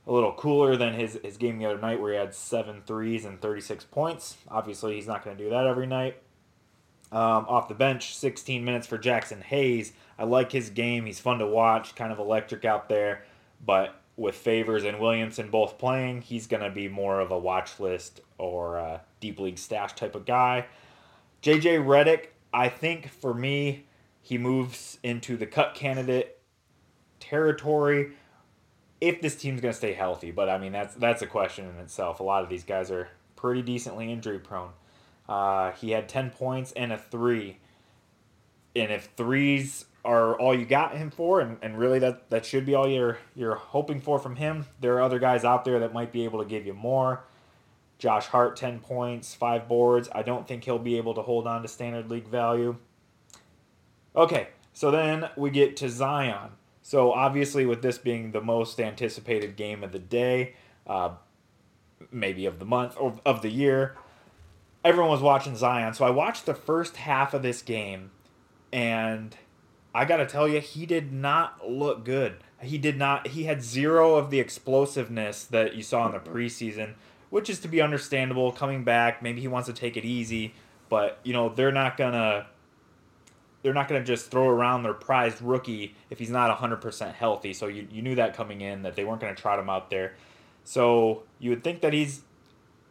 a little cooler than his, his game the other night where he had seven threes and 36 points. Obviously, he's not going to do that every night. Um, off the bench, 16 minutes for Jaxson Hayes. I like his game. He's fun to watch, kind of electric out there. But with Favors and Williamson both playing, he's going to be more of a watch list or a deep league stash type of guy. JJ Redick, I think for me, he moves into the cut candidate territory if this team's going to stay healthy. But I mean, that's that's a question in itself. A lot of these guys are pretty decently injury prone. Uh, he had 10 points and a three. And if threes are all you got him for, and, and really that, that should be all you're you're hoping for from him. There are other guys out there that might be able to give you more. Josh Hart, 10 points, 5 boards. I don't think he'll be able to hold on to standard league value. Okay, so then we get to Zion. So obviously, with this being the most anticipated game of the day, uh, maybe of the month or of the year, everyone was watching Zion. So I watched the first half of this game, and I got to tell you, he did not look good. He did not. He had zero of the explosiveness that you saw in the preseason, which is to be understandable. Coming back, maybe he wants to take it easy, but you know they're not gonna. They're not gonna just throw around their prized rookie if he's not 100% healthy. So you, you knew that coming in that they weren't gonna trot him out there. So you would think that he's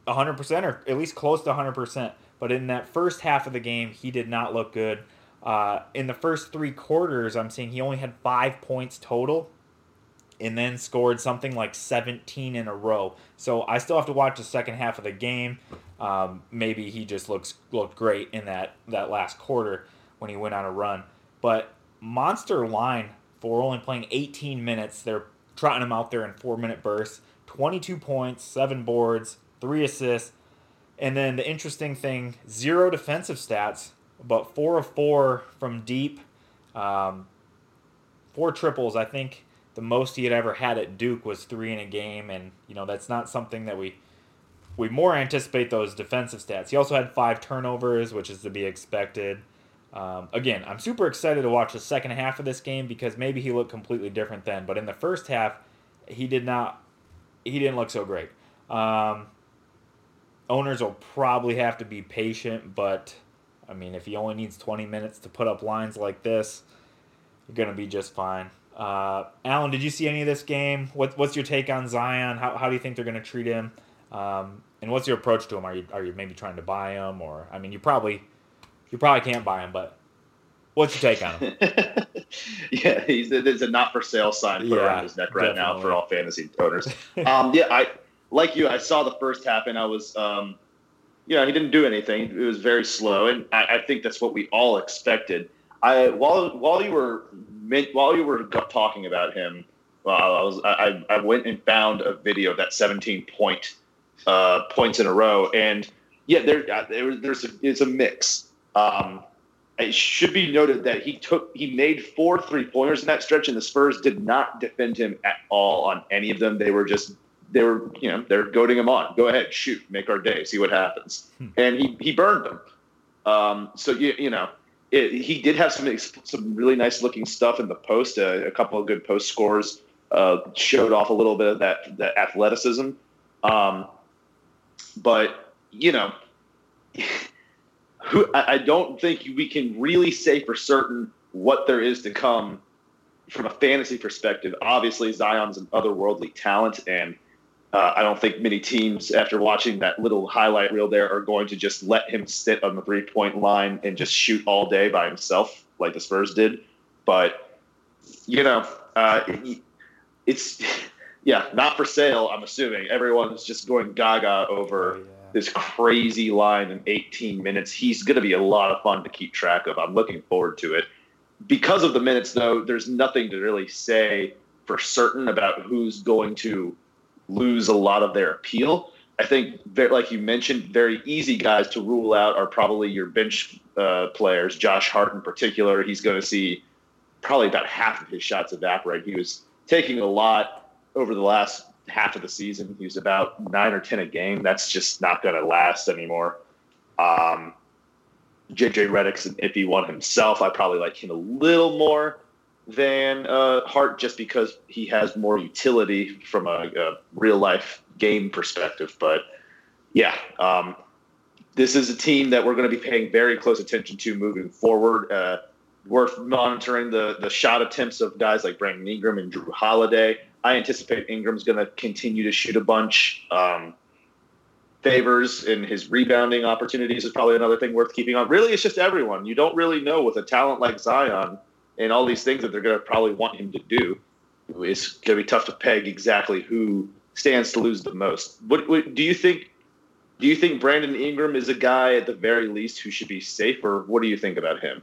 100% or at least close to 100%. But in that first half of the game, he did not look good. Uh, in the first three quarters, I'm seeing he only had five points total and then scored something like 17 in a row. So I still have to watch the second half of the game. Um, maybe he just looks looked great in that, that last quarter when he went on a run. But monster line for only playing 18 minutes. They're trotting him out there in four minute bursts. 22 points, seven boards, three assists. And then the interesting thing zero defensive stats but four of four from deep, um, four triples. I think the most he had ever had at Duke was three in a game, and you know that's not something that we we more anticipate those defensive stats. He also had five turnovers, which is to be expected. Um, again, I'm super excited to watch the second half of this game because maybe he looked completely different then. But in the first half, he did not. He didn't look so great. Um, owners will probably have to be patient, but I mean, if he only needs 20 minutes to put up lines like this, you're going to be just fine. Uh, Alan, did you see any of this game? What, what's your take on Zion? How, how do you think they're going to treat him? Um, and what's your approach to him? Are you are you maybe trying to buy him, or I mean, you probably you probably can't buy him, but what's your take on him? yeah, he's there's a not for sale sign put yeah, around his neck right definitely. now for all fantasy owners. um, yeah, I like you. I saw the first and I was um, you know, he didn't do anything. It was very slow, and I, I think that's what we all expected. I while while you were while you were talking about him, well, I was I, I went and found a video of that 17 point uh, points in a row, and yeah, there, uh, there there's a, it's a mix. Um, it should be noted that he took he made four three pointers in that stretch, and the Spurs did not defend him at all on any of them. They were just they were, you know, they're goading him on. Go ahead, shoot, make our day, see what happens. Hmm. And he he burned them. Um, so you you know, it, he did have some some really nice looking stuff in the post. Uh, a couple of good post scores uh, showed off a little bit of that that athleticism. Um, but you know, who I, I don't think we can really say for certain what there is to come from a fantasy perspective, obviously Zion's an otherworldly talent, and uh, I don't think many teams, after watching that little highlight reel there, are going to just let him sit on the three point line and just shoot all day by himself like the Spurs did. But you know, uh, it's yeah, not for sale. I'm assuming Everyone's just going gaga over. Oh, yeah. This crazy line in 18 minutes. He's going to be a lot of fun to keep track of. I'm looking forward to it because of the minutes, though, there's nothing to really say for certain about who's going to lose a lot of their appeal. I think, like you mentioned, very easy guys to rule out are probably your bench uh, players. Josh Hart, in particular, he's going to see probably about half of his shots evaporate. He was taking a lot over the last half of the season. He was about nine or ten a game. That's just not going to last anymore. Um, JJ Redick's an iffy one himself. I probably like him a little more than uh, Hart just because he has more utility from a, a real life game perspective. But yeah, um, this is a team that we're going to be paying very close attention to moving forward. Uh, worth monitoring the the shot attempts of guys like Brandon Ingram and Jrue Holiday. I anticipate Ingram's going to continue to shoot a bunch. Um, Favors and his rebounding opportunities is probably another thing worth keeping on. Really, it's just everyone. You don't really know with a talent like Zion and all these things that they're going to probably want him to do. It's going to be tough to peg exactly who stands to lose the most. What, what do you think? Do you think Brandon Ingram is a guy at the very least who should be safe, or what do you think about him?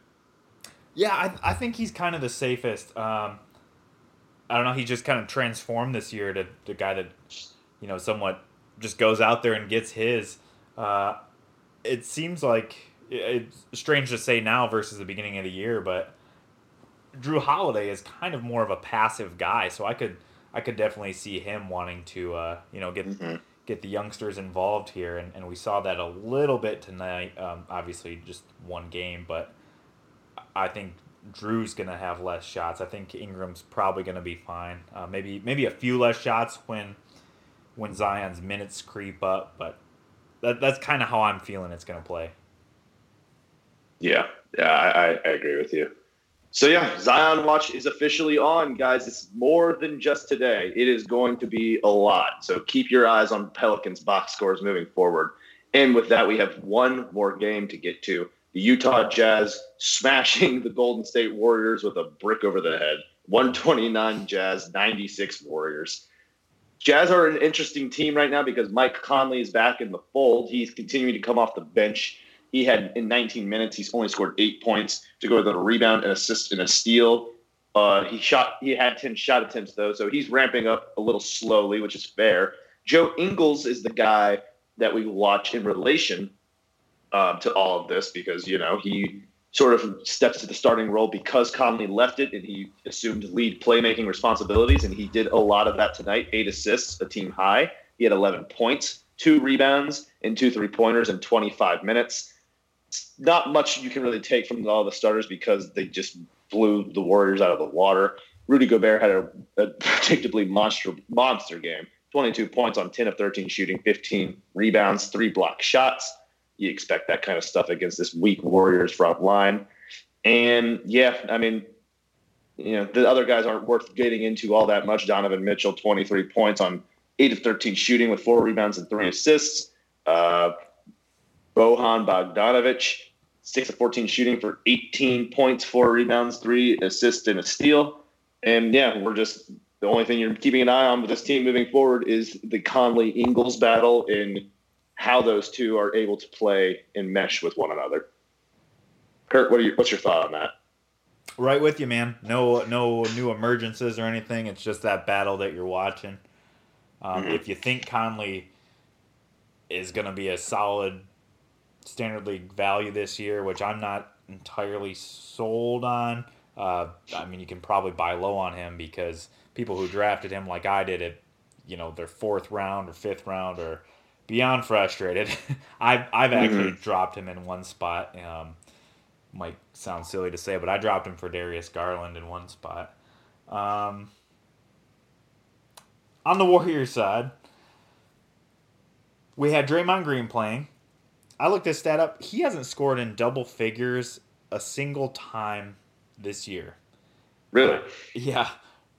Yeah, I, I think he's kind of the safest. Um, I don't know. He just kind of transformed this year to the guy that, you know, somewhat just goes out there and gets his. Uh, it seems like it's strange to say now versus the beginning of the year, but Jrue Holiday is kind of more of a passive guy, so I could I could definitely see him wanting to uh, you know get mm-hmm. get the youngsters involved here, and, and we saw that a little bit tonight. Um, obviously, just one game, but I think Jrue's gonna have less shots. I think Ingram's probably gonna be fine. Uh, maybe maybe a few less shots when when Zion's minutes creep up, but that that's kind of how I'm feeling it's going to play. Yeah, yeah, I, I agree with you. So yeah, Zion Watch is officially on, guys. It's more than just today. It is going to be a lot. So keep your eyes on Pelicans box scores moving forward. And with that, we have one more game to get to. The Utah Jazz smashing the Golden State Warriors with a brick over the head. 129 Jazz, 96 Warriors. Jazz are an interesting team right now because Mike Conley is back in the fold. He's continuing to come off the bench. He had in 19 minutes, he's only scored eight points to go with a rebound, an assist, and a steal. Uh, he shot. He had 10 shot attempts though, so he's ramping up a little slowly, which is fair. Joe Ingles is the guy that we watch in relation um, to all of this because you know he sort of steps to the starting role because Conley left it and he assumed lead playmaking responsibilities. And he did a lot of that tonight eight assists, a team high. He had 11 points, two rebounds, and two three pointers in 25 minutes. Not much you can really take from all the starters because they just blew the Warriors out of the water. Rudy Gobert had a, a predictably monster monster game. 22 points on 10 of 13 shooting, 15 rebounds, three block shots you expect that kind of stuff against this weak Warriors front line. And yeah, I mean, you know, the other guys aren't worth getting into all that much. Donovan Mitchell, 23 points on 8 of 13 shooting with four rebounds and three assists. Uh, Bojan Bogdanovic, 6 of 14 shooting for 18 points, four rebounds, three assists, and a steal. And yeah, we're just the only thing you're keeping an eye on with this team moving forward is the Conley Ingles battle in how those two are able to play and mesh with one another. Curt, what are you, what's your thought on that? Right with you, man. No, no new emergences or anything. It's just that battle that you're watching. Um, mm-hmm. If you think Conley is going to be a solid standard league value this year, which I'm not entirely sold on, uh, I mean, you can probably buy low on him because people who drafted him, like I did, it, you know, their fourth round or fifth round or beyond frustrated. I've I've actually mm-hmm. dropped him in one spot. Um, might sound silly to say, but I dropped him for Darius Garland in one spot. Um, on the Warriors side, we had Draymond Green playing. I looked this stat up. He hasn't scored in double figures a single time this year. Really? Yeah,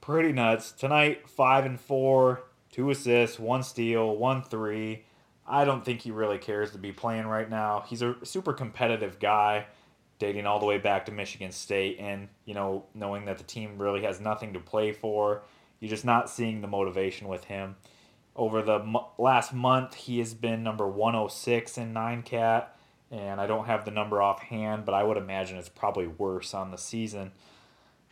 pretty nuts. Tonight, five and four, two assists, one steal, one three. I don't think he really cares to be playing right now. He's a super competitive guy, dating all the way back to Michigan State, and you know, knowing that the team really has nothing to play for, you're just not seeing the motivation with him. Over the m- last month, he has been number 106 in nine cat, and I don't have the number offhand, but I would imagine it's probably worse on the season.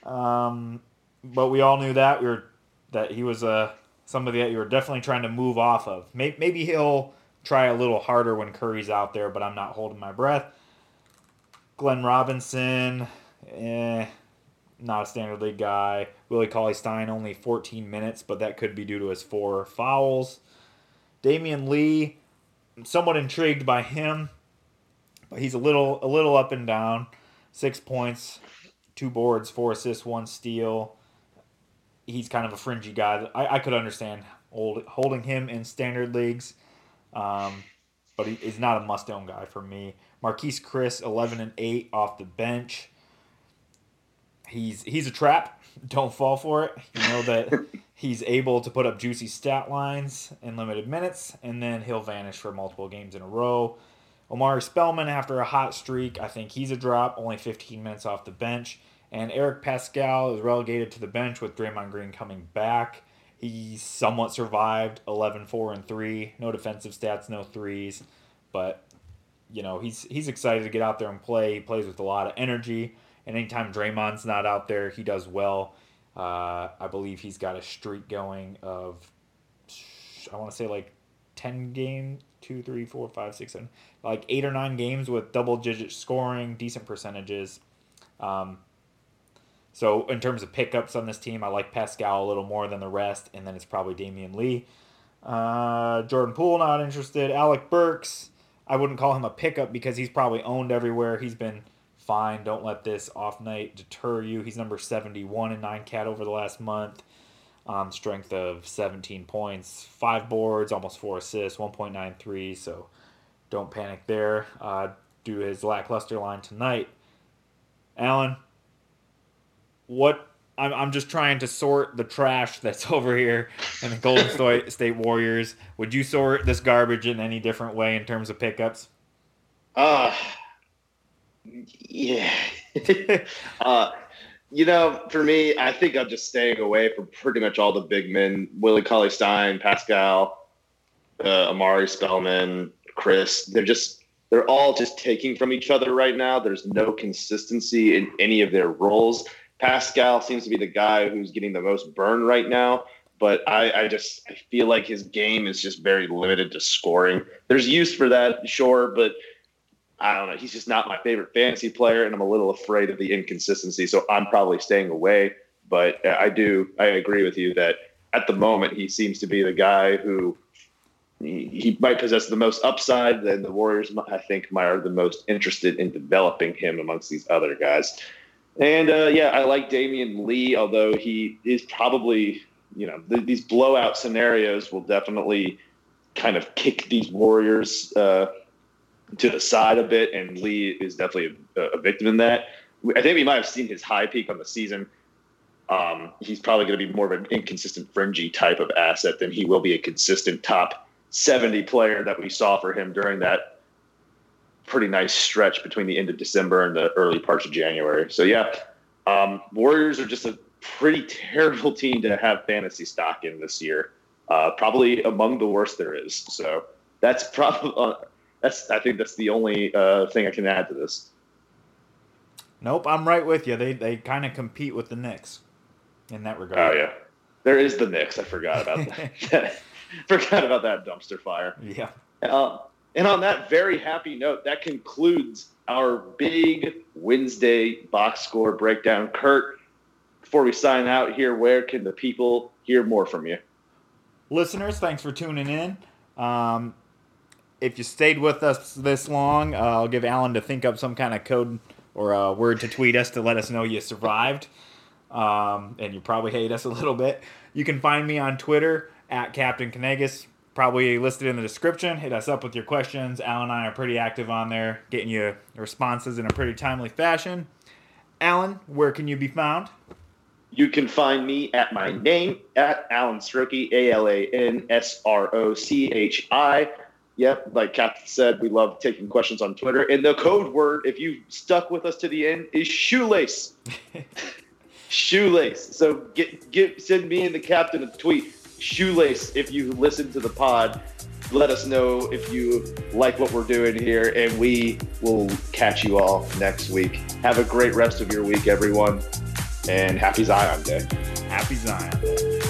Um, but we all knew that we were that he was uh, somebody that you were definitely trying to move off of. Maybe, maybe he'll try a little harder when Curry's out there, but I'm not holding my breath. Glenn Robinson, eh, not a standard league guy. Willie Cauley Stein only 14 minutes, but that could be due to his four fouls. Damion Lee, I'm somewhat intrigued by him, but he's a little a little up and down. Six points, two boards, four assists, one steal. He's kind of a fringy guy. I, I could understand hold, holding him in standard leagues, um, but he, he's not a must-own guy for me. Marquese Chriss, eleven and eight off the bench. He's he's a trap. Don't fall for it. You know that he's able to put up juicy stat lines in limited minutes, and then he'll vanish for multiple games in a row. Omari Spellman, after a hot streak, I think he's a drop, only 15 minutes off the bench. And Eric Paschall is relegated to the bench with Draymond Green coming back. He somewhat survived 11 4 and 3. No defensive stats, no threes. But, you know, he's he's excited to get out there and play. He plays with a lot of energy. And anytime Draymond's not out there, he does well. Uh, I believe he's got a streak going of, I want to say like 10 games, two, three, four, five, six, seven, like eight or nine games with double digit scoring, decent percentages. Um, so in terms of pickups on this team, I like Paschall a little more than the rest, and then it's probably Damion Lee. Uh, Jordan Poole not interested. Alec Burks, I wouldn't call him a pickup because he's probably owned everywhere. He's been fine. Don't let this off night deter you. He's number 71 in 9 cat over the last month. Um, strength of 17 points, 5 boards, almost 4 assists, 1.93. So don't panic there. Uh, to his lackluster line tonight. Alan, what I'm, I'm just trying to sort the trash that's over here in the Golden State Warriors. Would you sort this garbage in any different way in terms of pickups? Uh, yeah. uh, you know, for me, I think I'm just staying away from pretty much all the big men. Willie Cauley Stein, Paschall, uh, Omari Spellman, Chriss. They're just they're all just taking from each other right now. There's no consistency in any of their roles. Paschall seems to be the guy who's getting the most burn right now, but I, I just I feel like his game is just very limited to scoring. There's use for that, sure, but I don't know. He's just not my favorite fantasy player, and I'm a little afraid of the inconsistency. So I'm probably staying away. But I do, I agree with you that at the moment he seems to be the guy who he, he might possess the most upside. Then the Warriors, I think, are the most interested in developing him amongst these other guys. And uh, yeah, I like Damion Lee, although he is probably, you know, th- these blowout scenarios will definitely kind of kick these Warriors. Uh, to the side a bit, and Lee is definitely a, a, victim in that. I think we might have seen his high peak on the season. Um, he's probably going to be more of an inconsistent, fringy type of asset than he will be a consistent top 70 player that we saw for him during that pretty nice stretch between the end of December and the early parts of January. So, yeah, um, Warriors are just a pretty terrible team to have fantasy stock in this year. Uh, probably among the worst there is. So, that's probably. Uh, that's I think that's the only uh, thing I can add to this. Nope, I'm right with you. They they kind of compete with the Knicks in that regard. Oh yeah, there is the Knicks. I forgot about that. forgot about that dumpster fire. Yeah. Uh, and on that very happy note, that concludes our big Wednesday box score breakdown. Curt, before we sign out here, where can the people hear more from you? Listeners, thanks for tuning in. Um, if you stayed with us this long, uh, I'll give Alan to think up some kind of code or a word to tweet us to let us know you survived. Um, and you probably hate us a little bit. You can find me on Twitter at Captain Caineghis, probably listed in the description. Hit us up with your questions. Alan and I are pretty active on there, getting you responses in a pretty timely fashion. Alan, where can you be found? You can find me at my name at Alan Srochi, A L A N S R O C H I. Yep, like Captain said, we love taking questions on Twitter. And the code word, if you stuck with us to the end, is shoelace. shoelace. So get get send me and the captain a tweet. Shoelace if you listen to the pod. Let us know if you like what we're doing here, and we will catch you all next week. Have a great rest of your week, everyone, and happy Zion Day. Happy Zion Day.